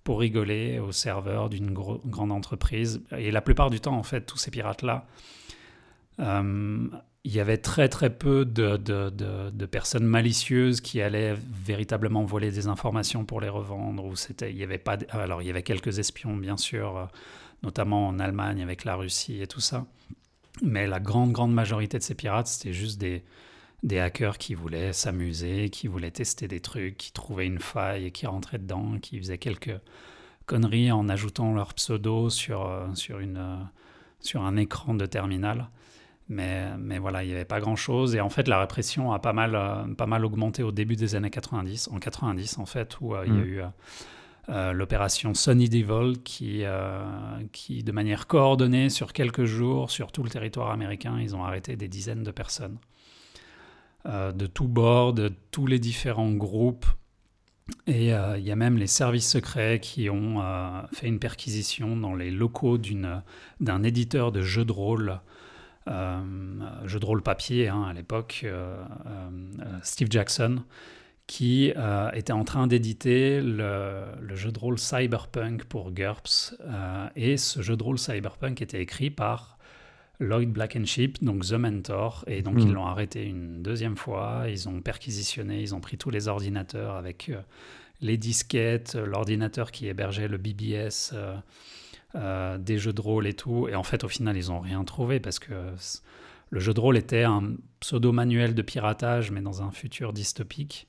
pour rigoler au serveur d'une grande entreprise. Et la plupart du temps, en fait, tous ces pirates-là, euh, il y avait très très peu de, de, de, personnes malicieuses qui allaient véritablement voler des informations pour les revendre. Ou c'était, il y avait pas, alors il y avait quelques espions bien sûr, euh, notamment en Allemagne avec la Russie et tout ça. Mais la grande grande majorité de ces pirates, c'était juste des, des hackers qui voulaient s'amuser, qui voulaient tester des trucs, qui trouvaient une faille et qui rentraient dedans, qui faisaient quelques conneries en ajoutant leur pseudo sur, euh, sur, une, euh, sur un écran de terminal. Mais, mais voilà, il n'y avait pas grand-chose. Et en fait, la répression a pas mal, euh, pas mal augmenté au début des années 90, en 90 en fait, où euh, il y a mm. eu euh, l'opération Sunny Devil qui, qui, de manière coordonnée, sur quelques jours, sur tout le territoire américain, ils ont arrêté des dizaines de personnes. de tous bords, de tous les différents groupes. Et il y a même les services secrets qui ont fait une perquisition dans les locaux d'un éditeur de jeux de rôle jeu de rôle papier hein, à l'époque, euh, euh, Steve Jackson, qui était en train d'éditer le, jeu de rôle Cyberpunk pour GURPS. et ce jeu de rôle Cyberpunk était écrit par Lloyd Black&Ship, donc The Mentor. Et donc, ils hmm. l'ont arrêté une deuxième fois. Ils ont perquisitionné, ils ont pris tous les ordinateurs avec les disquettes, l'ordinateur qui hébergeait le BBS. Euh, des jeux de rôle et tout. Et en fait, au final, ils n'ont rien trouvé parce que le jeu de rôle était un pseudo-manuel de piratage, mais dans un futur dystopique.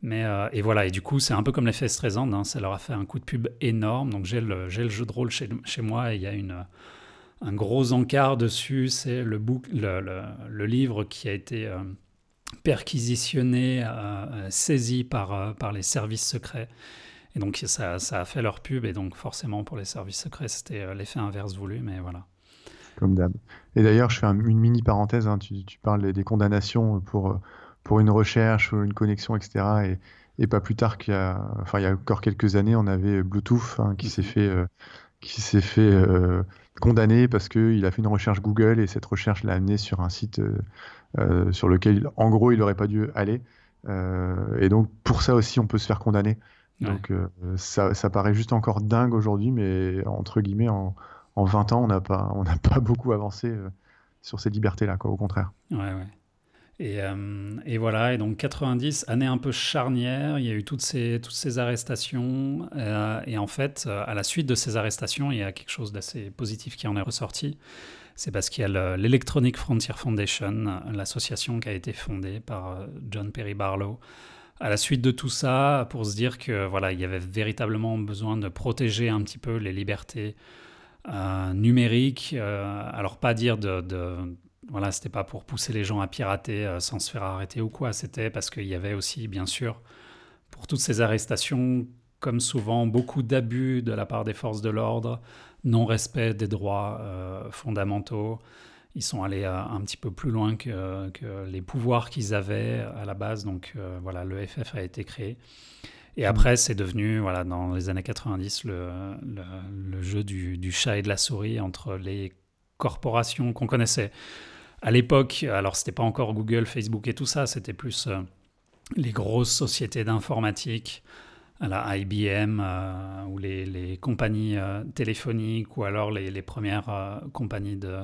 Mais, euh, et voilà, et du coup, c'est un peu comme l'effet Streisand, hein, ça leur a fait un coup de pub énorme. Donc j'ai le, le, jeu de rôle chez, chez moi et il y a une, un gros encart dessus. C'est le, le, le, livre qui a été euh, perquisitionné, saisi par, par les services secrets et donc ça, a fait leur pub, et donc forcément pour les services secrets, c'était euh, l'effet inverse voulu, mais voilà. Comme d'hab. Et d'ailleurs, je fais une mini parenthèse, hein, tu, parles des condamnations pour, euh, pour une recherche ou une connexion, etc. Et, et pas plus tard qu'il y a, enfin, il y a encore quelques années, on avait Bluetooth hein, qui s'est mhm. fait, euh, qui s'est fait condamner parce qu'il a fait une recherche Google et cette recherche l'a amené sur un site sur lequel, en gros, il n'aurait pas dû aller. et donc, pour ça aussi, on peut se faire condamner. Donc euh, ça, ça, paraît juste encore dingue aujourd'hui, mais entre guillemets, en, en 20 ans, on n'a pas, on (laughs) pas beaucoup avancé euh, sur ces libertés-là, quoi, au contraire. Ouais, ouais. Et, euh, et, voilà, et donc 90, année un peu charnière, il y a eu toutes ces, toutes ces arrestations. et en fait, à la suite de ces arrestations, il y a quelque chose d'assez positif qui en est ressorti. C'est parce qu'il y a l'Electronic Frontier Foundation, l'association qui a été fondée par John Perry Barlow, à la suite de tout ça, pour se dire que voilà, il y avait véritablement besoin de protéger un petit peu les libertés euh, numériques. Euh, alors pas dire de, voilà, c'était pas pour pousser les gens à pirater euh, sans se faire arrêter ou quoi. C'était parce qu'il y avait aussi, bien sûr, pour toutes ces arrestations, comme souvent, beaucoup d'abus de la part des forces de l'ordre, non-respect des droits fondamentaux ils sont allés euh, un petit peu plus loin que, les pouvoirs qu'ils avaient à la base. Donc euh, voilà, le FF a été créé. Et mm. après, c'est devenu, voilà, dans les années 90, le, le, jeu du, chat et de la souris entre les corporations qu'on connaissait. À l'époque, alors c'était pas encore Google, Facebook et tout ça, c'était plus euh, les grosses sociétés d'informatique, la IBM ou les, les compagnies téléphoniques ou alors les, les premières compagnies de,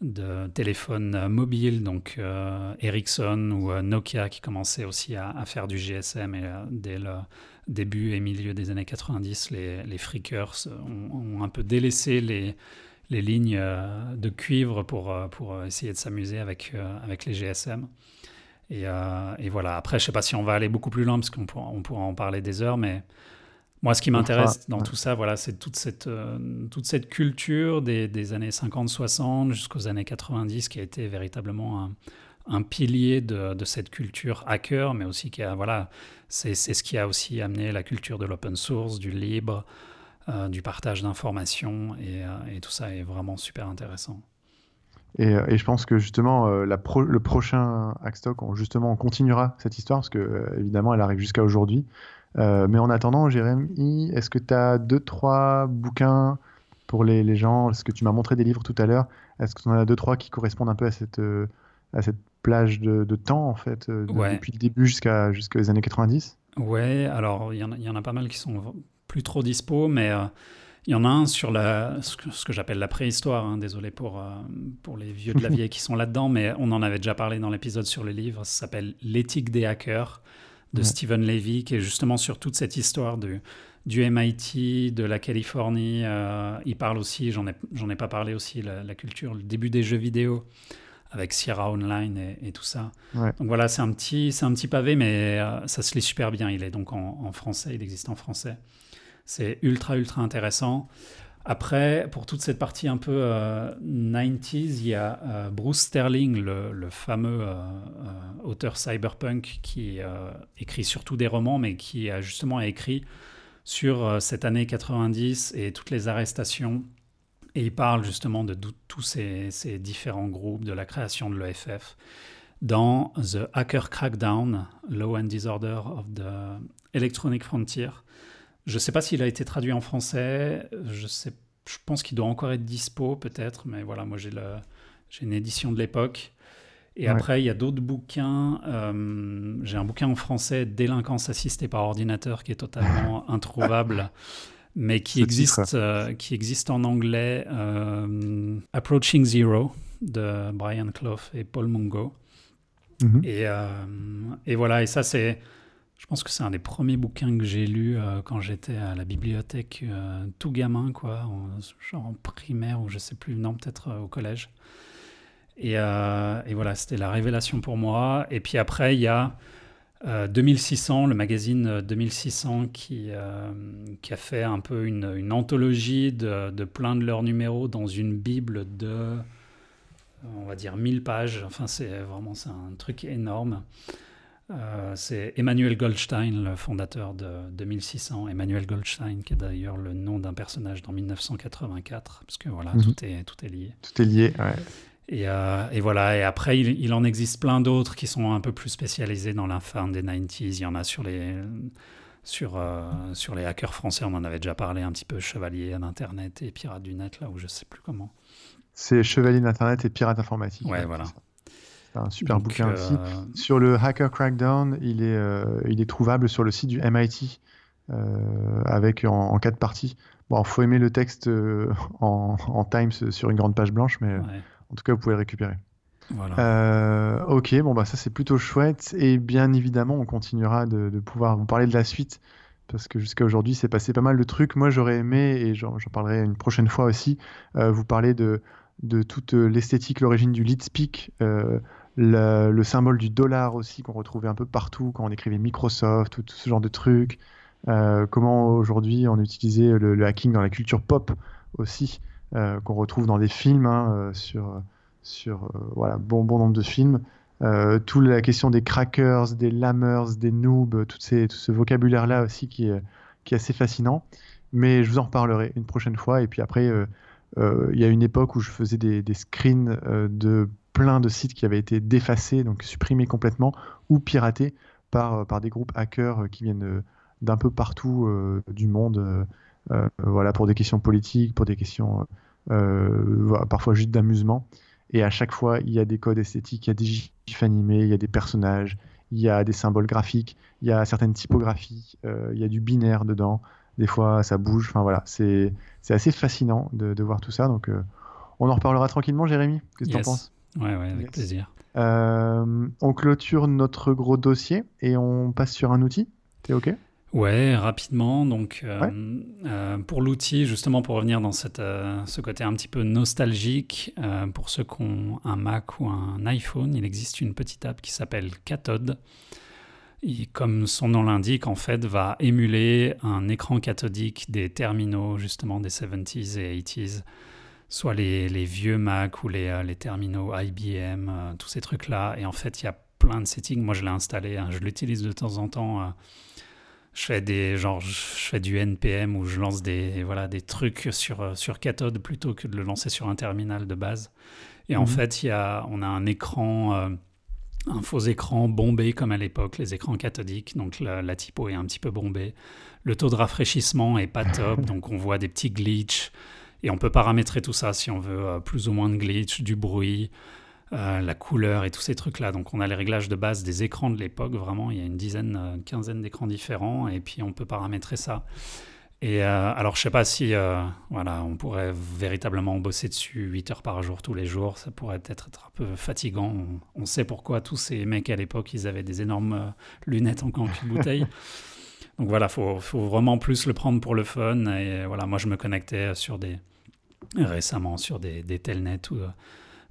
de téléphones mobiles, donc euh, Ericsson ou euh, Nokia qui commençaient aussi à, faire du GSM et euh, dès le début et milieu des années 90, les, les freakers ont, un peu délaissé les, les lignes de cuivre pour, pour essayer de s'amuser avec, avec les GSM. Et, et, voilà, après, je ne sais pas si on va aller beaucoup plus loin parce qu'on pourra, on pourra en parler des heures, mais moi, ce qui m'intéresse dans tout ça, voilà, c'est toute cette, euh, toute cette culture des, des années 50-60 jusqu'aux années 90 qui a été véritablement un, un pilier de, de, cette culture hacker, mais aussi qui a, voilà, c'est ce qui a aussi amené la culture de l'open source, du libre, euh, du partage d'informations, et, euh, et, tout ça est vraiment super intéressant. Et, et je pense que justement, la le prochain Hackstock, on, justement, on continuera cette histoire, parce que évidemment, elle arrive jusqu'à aujourd'hui. Euh, mais en attendant, Jérémy, est-ce que tu as deux, trois bouquins pour les, les gens? Est-ce que tu m'as montré des livres tout à l'heure. Est-ce que tu en as deux, trois qui correspondent un peu à cette, euh, à cette plage de, de temps, en fait, euh, depuis le début jusqu'à jusqu'aux années 90 Ouais, alors il y, y, en a pas mal qui sont plus trop dispo, mais Il y en a un sur la, ce que, j'appelle la préhistoire, hein, désolé pour, euh, pour les vieux de la (laughs) vieille qui sont là-dedans, mais on en avait déjà parlé dans l'épisode sur le livre, ça s'appelle L'éthique des hackers de Stephen Levy, qui est justement sur toute cette histoire du, du MIT, de la Californie. Euh, il parle aussi, j'en ai, ai pas parlé aussi, la, la, culture, le début des jeux vidéo avec Sierra Online et, tout ça. Donc voilà, c'est un, petit, un petit pavé, mais euh, ça se lit super bien. Il est donc en, français, il existe en français. C'est ultra, ultra intéressant. Après, pour toute cette partie un peu 90s, euh, il y a euh, Bruce Sterling, le, fameux auteur cyberpunk qui écrit surtout des romans, mais qui a justement écrit sur cette année 90 et toutes les arrestations et il parle justement de tous ces, différents groupes, de la création de l'EFF, dans The Hacker Crackdown, Law and Disorder of the Electronic Frontier. Je ne sais pas s'il a été traduit en français, je, sais, je pense qu'il doit encore être dispo peut-être, mais voilà, moi j'ai une édition de l'époque. Et après, il y a d'autres bouquins. Euh, j'ai un bouquin en français, Délinquance assistée par ordinateur, qui est totalement (laughs) introuvable mais qui existe, euh, qui existe en anglais, euh, Approaching Zero de Brian Clough et Paul Mungo. Mhm. et, et, voilà, et ça c'est, je pense que c'est un des premiers bouquins que j'ai lu quand j'étais à la bibliothèque tout gamin, quoi, genre en primaire ou je sais plus, non peut-être au collège. Et, voilà, c'était la révélation pour moi. Et puis après, il y a 2600, euh, le magazine 2600 qui, euh, a fait un peu une, anthologie de, de, plein de leurs numéros dans une bible de, on va dire, 1000 pages. Enfin, c'est vraiment c'est un truc énorme. Euh, c'est Emmanuel Goldstein, le fondateur de 2600. Emmanuel Goldstein, qui est d'ailleurs le nom d'un personnage dans 1984, parce que voilà, mhm. tout, est, tout est lié. Tout est lié, ouais. Euh, et, voilà, et après, il, en existe plein d'autres qui sont un peu plus spécialisés dans la fin des 90s. Il y en a sur les, sur, euh, sur les hackers français, on en avait déjà parlé un petit peu, Chevalier d'Internet et Pirates du Net, là où je sais plus comment. C'est Chevalier d'Internet et Pirates informatiques. Ouais, voilà. Un super bouquin euh, aussi. Sur le Hacker Crackdown, il est, il est trouvable sur le site du MIT avec en, quatre parties. Bon, il faut aimer le texte en, en, Times sur une grande page blanche, mais en tout cas, vous pouvez le récupérer. Voilà. Euh, ok, bon bah ça c'est plutôt chouette et bien évidemment on continuera de, pouvoir vous parler de la suite parce que jusqu'à aujourd'hui c'est passé pas mal de trucs. Moi j'aurais aimé et j'en parlerai une prochaine fois aussi euh, vous parler de, de toute l'esthétique, l'origine du lead speak, euh, le, symbole du dollar aussi qu'on retrouvait un peu partout quand on écrivait Microsoft, tout, ce genre de trucs. comment aujourd'hui on utilisait le, hacking dans la culture pop aussi. Euh, qu'on retrouve dans des films hein, euh, sur, sur euh, voilà, bon, nombre de films. toute la question des crackers, des lammers, des noobs, tout, ce vocabulaire-là aussi qui est, qui assez fascinant. Mais je vous en reparlerai une prochaine fois. Et puis après, il y a une époque où je faisais des screens de plein de sites qui avaient été défacés, donc supprimés complètement ou piratés par, par des groupes hackers qui viennent d'un peu partout du monde. Euh, voilà, pour des questions politiques, pour des questions euh, parfois juste d'amusement. Et à chaque fois, il y a des codes esthétiques, il y a des gifs animés, il y a des personnages, il y a des symboles graphiques, il y a certaines typographies, euh, il y a du binaire dedans. Des fois, ça bouge. Enfin voilà, c'est assez fascinant de, voir tout ça. Donc, on en reparlera tranquillement, Jérémy. Qu'est-ce que tu en penses? Ouais, ouais, avec plaisir. on clôture notre gros dossier et on passe sur un outil. T'es OK? Ouais, rapidement. Donc, euh, euh, pour l'outil, justement, pour revenir dans cette, euh, ce côté un petit peu nostalgique, pour ceux qui ont un Mac ou un iPhone, il existe une petite app qui s'appelle Cathode. Et comme son nom l'indique, en fait, va émuler un écran cathodique des terminaux, justement, des 70s et 80s, soit les, les vieux Mac ou les, les terminaux IBM, tous ces trucs-là. Et en fait, il y a plein de settings. Moi, je l'ai installé, hein. je l'utilise de temps en temps je fais des genre je fais du npm où je lance des voilà des trucs sur euh, sur cathode plutôt que de le lancer sur un terminal de base et en mhm. fait il y a on a un écran euh, un faux écran bombé comme à l'époque les écrans cathodiques donc la, typo est un petit peu bombée le taux de rafraîchissement est pas top (laughs) donc on voit des petits glitches et on peut paramétrer tout ça si on veut euh, plus ou moins de glitch du bruit euh, la couleur et tous ces trucs-là. Donc on a les réglages de base des écrans de l'époque, vraiment, il y a une dizaine, une euh, quinzaine d'écrans différents, et puis on peut paramétrer ça. Et alors, je sais pas si voilà, on pourrait véritablement bosser dessus 8 heures par jour tous les jours. Ça pourrait être, être un peu fatigant. On, sait pourquoi tous ces mecs à l'époque, ils avaient des énormes lunettes en (laughs) de bouteille. Donc voilà, faut, faut vraiment plus le prendre pour le fun. Et voilà, moi, je me connectais sur des récemment sur des, des telnets ou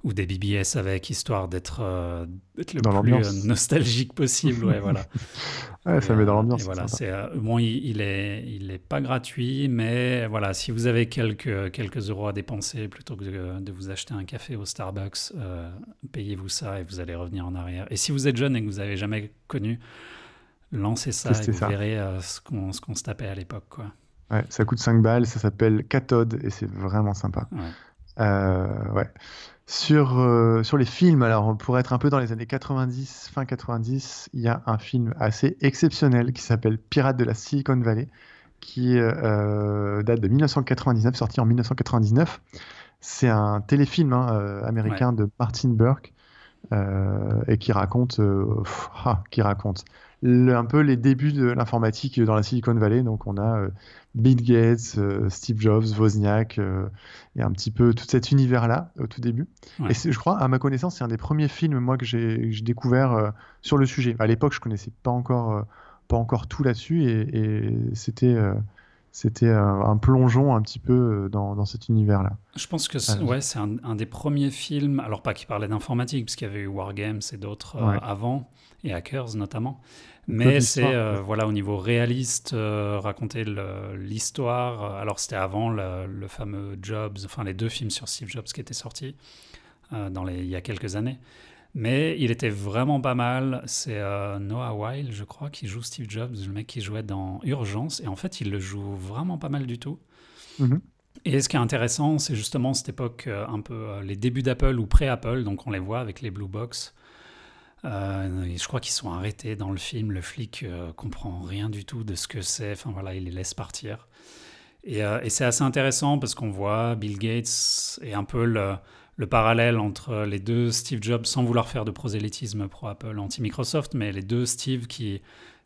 ou des BBS avec, histoire d'être euh, le plus euh, nostalgique possible. Ouais, voilà. (laughs) ouais, ça met dans l'ambiance. Voilà, c'est euh, bon, il, est, il est pas gratuit, mais voilà, si vous avez quelques quelques euros à dépenser plutôt que de, vous acheter un café au Starbucks, payez-vous ça et vous allez revenir en arrière. Et si vous êtes jeune et que vous avez jamais connu, lancez ça et vous verrez ce qu'on ce qu'on se tapait à l'époque, quoi. Ouais, ça coûte 5 balles, ça s'appelle Cathode et c'est vraiment sympa. Ouais. ouais. Sur, euh, sur les films, alors pour être un peu dans les années 90, fin 90, il y a un film assez exceptionnel qui s'appelle Pirates de la Silicon Valley, qui euh, date de 1999, sorti en 1999. C'est un téléfilm hein, euh, américain de Martin Burke et qui raconte, ah, qui raconte un peu les débuts de l'informatique dans la Silicon Valley. Donc on a Bill Gates, euh, Steve Jobs, Wozniak, euh, et un petit peu tout cet univers-là au tout début. Et je crois, à ma connaissance, c'est un des premiers films moi que j'ai découvert euh, sur le sujet. À l'époque, je connaissais pas encore, pas encore tout là-dessus, et, c'était c'était un, plongeon un petit peu dans, dans cet univers-là. Je pense que c'est ouais, c'est un, des premiers films, alors pas qui parlait d'informatique, parce qu'il y avait eu Wargames et d'autres avant, et Hackers notamment, mais c'est euh, voilà au niveau réaliste euh, raconter l'histoire. Alors c'était avant le, fameux Jobs, enfin les deux films sur Steve Jobs qui étaient sortis euh, dans les, il y a quelques années. Mais il était vraiment pas mal. C'est Noah Weil, je crois, qui joue Steve Jobs, le mec qui jouait dans Urgence. Et en fait, il le joue vraiment pas mal du tout. Mm-hmm. Et ce qui est intéressant, c'est justement cette époque, un peu les débuts d'Apple ou pré-Apple. Donc on les voit avec les Blue Box. Euh, je crois qu'ils sont arrêtés dans le film. Le flic euh, comprend rien du tout de ce que c'est. Enfin voilà, il les laisse partir. Et, euh, et c'est assez intéressant parce qu'on voit Bill Gates et un peu le, le, parallèle entre les deux Steve Jobs, sans vouloir faire de prosélytisme pro Apple, anti-Microsoft, mais les deux Steve qui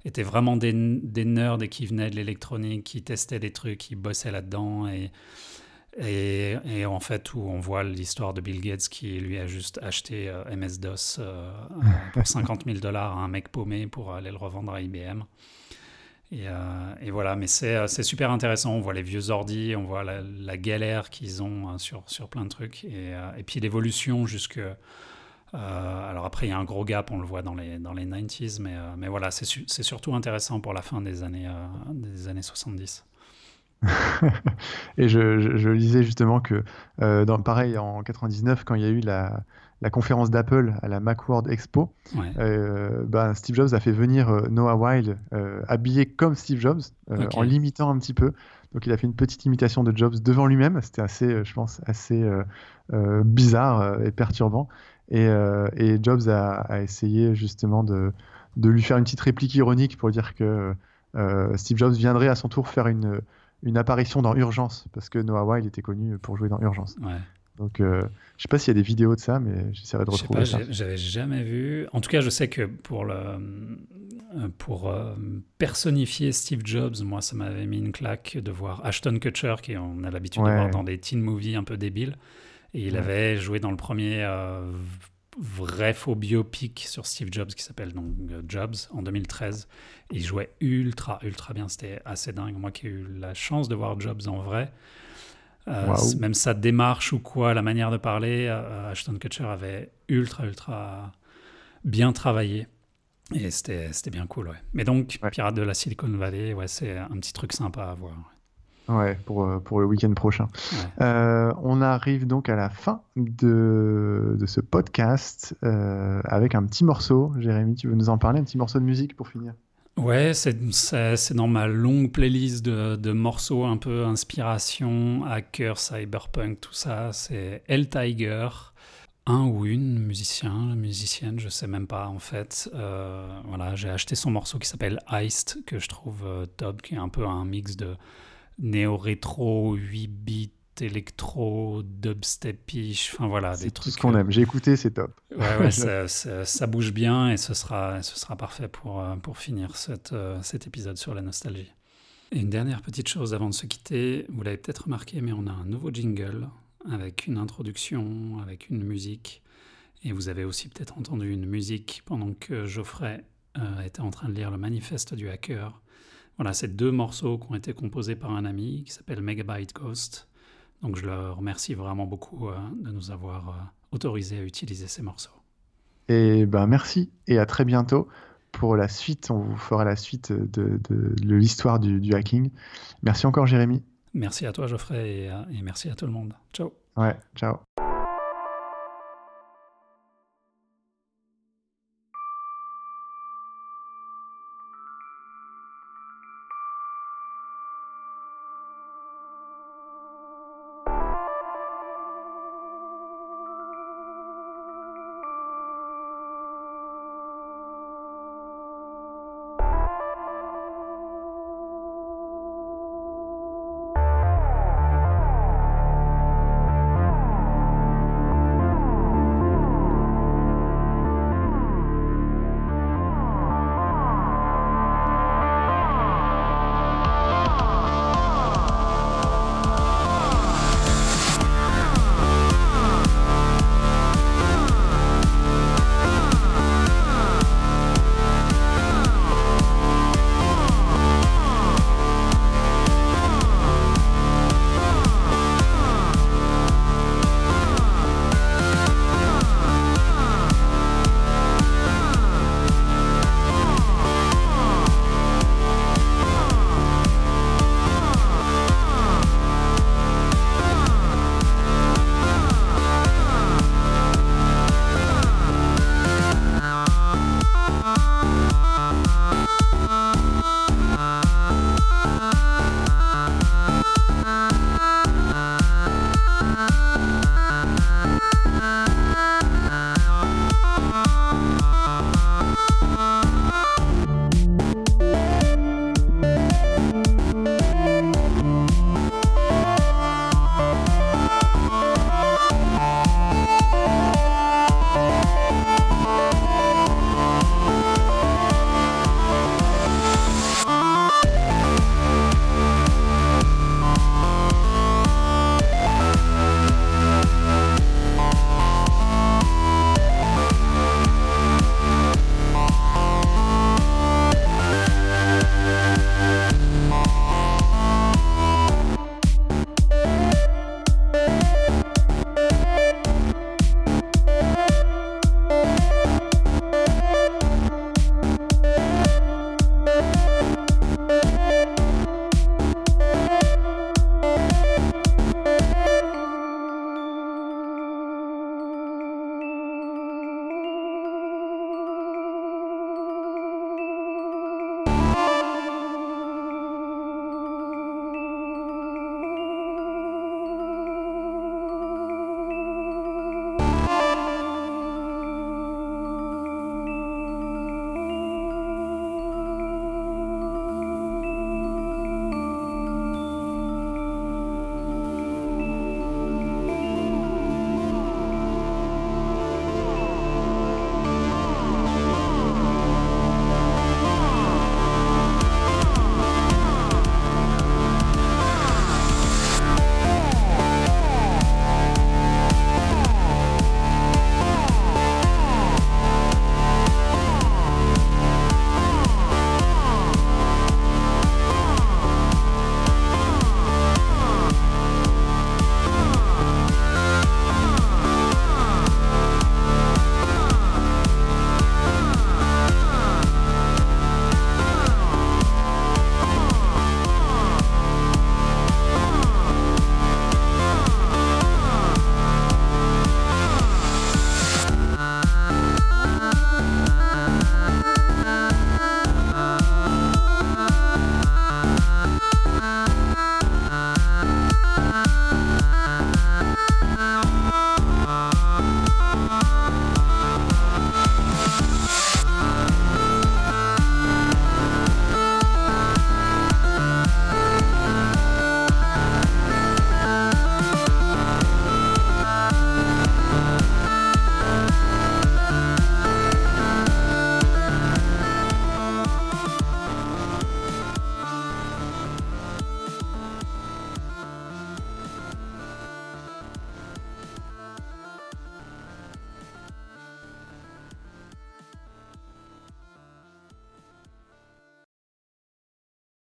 étaient vraiment des, des nerds et qui venaient de l'électronique, qui testaient des trucs, qui bossaient là-dedans et et, en fait, où on voit l'histoire de Bill Gates qui lui a juste acheté euh, MS-DOS euh, pour (laughs) 50 000 dollars à un mec paumé pour aller le revendre à IBM. Euh, et, voilà, mais c'est super intéressant. On voit les vieux ordi, on voit la, galère qu'ils ont hein, sur, sur plein de trucs. Et, et puis l'évolution jusque. alors après, il y a un gros gap, on le voit dans les, dans les 90s, mais, mais voilà, c'est surtout intéressant pour la fin des années, des années 70. (laughs) et je, lisais justement que, euh, pareil, en 99, quand il y a eu la, conférence d'Apple à la Macworld Expo, euh, ben, Steve Jobs a fait venir euh, Noah Wild habillé comme Steve Jobs, en l'imitant un petit peu. Donc il a fait une petite imitation de Jobs devant lui-même. C'était assez, je pense, assez bizarre et perturbant. Et, Jobs a, essayé justement de, de, lui faire une petite réplique ironique pour dire que Steve Jobs viendrait à son tour faire une une apparition dans Urgence, parce que Noah Wild était connu pour jouer dans Urgence. Donc, euh, je sais pas s'il y a des vidéos de ça, mais j'essaierai de retrouver pas, ça. J'avais jamais vu. En tout cas, je sais que pour le euh, pour euh, personnifier Steve Jobs, moi, ça m'avait mis une claque de voir Ashton Kutcher, qui on a l'habitude de voir dans des teen movies un peu débiles, et il avait joué dans le premier vrai faux biopic sur Steve Jobs qui s'appelle donc euh, Jobs en 2013. il jouait ultra, ultra bien. C'était assez dingue. Moi qui ai eu la chance de voir Jobs en vrai, euh, même sa démarche ou quoi, la manière de parler, euh, Ashton Kutcher avait ultra, ultra bien travaillé. Et c'était bien cool, ouais. Mais donc, Pirate de la Silicon Valley, ouais, c'est un petit truc sympa à voir. Ouais, pour, euh, pour le week-end prochain. Euh, on arrive donc à la fin de, de ce podcast euh, avec un petit morceau. Jérémy, tu veux nous en parler Un petit morceau de musique pour finir? Ouais, c'est dans ma longue playlist de, de, morceaux un peu inspiration, hacker, cyberpunk, tout ça. C'est El Tiger, un ou une musicien, musicienne, je sais même pas en fait. voilà, j'ai acheté son morceau qui s'appelle Iced, que je trouve top, qui est un peu un mix de néo-rétro, 8 bits, électro, dubstepish, enfin voilà, des trucs. ce qu'on aime. J'ai écouté, c'est top. Ouais, ouais (laughs) ça, ça, bouge bien et ce sera, ce sera parfait pour, euh, pour finir cette, euh, cet épisode sur la nostalgie. Et une dernière petite chose avant de se quitter, vous l'avez peut-être remarqué, mais on a un nouveau jingle avec une introduction, avec une musique. Et vous avez aussi peut-être entendu une musique pendant que Geoffrey euh, était en train de lire le manifeste du hacker. Voilà, c'est deux morceaux qui ont été composés par un ami qui s'appelle Megabyte Ghost. Donc je le remercie vraiment beaucoup euh, de nous avoir euh, autorisé à utiliser ces morceaux. Et ben merci et à très bientôt pour la suite. On vous fera la suite de, l'histoire du, hacking. Merci encore Jérémy. Merci à toi Geoffrey et, et merci à tout le monde. Ciao. Ouais, ciao.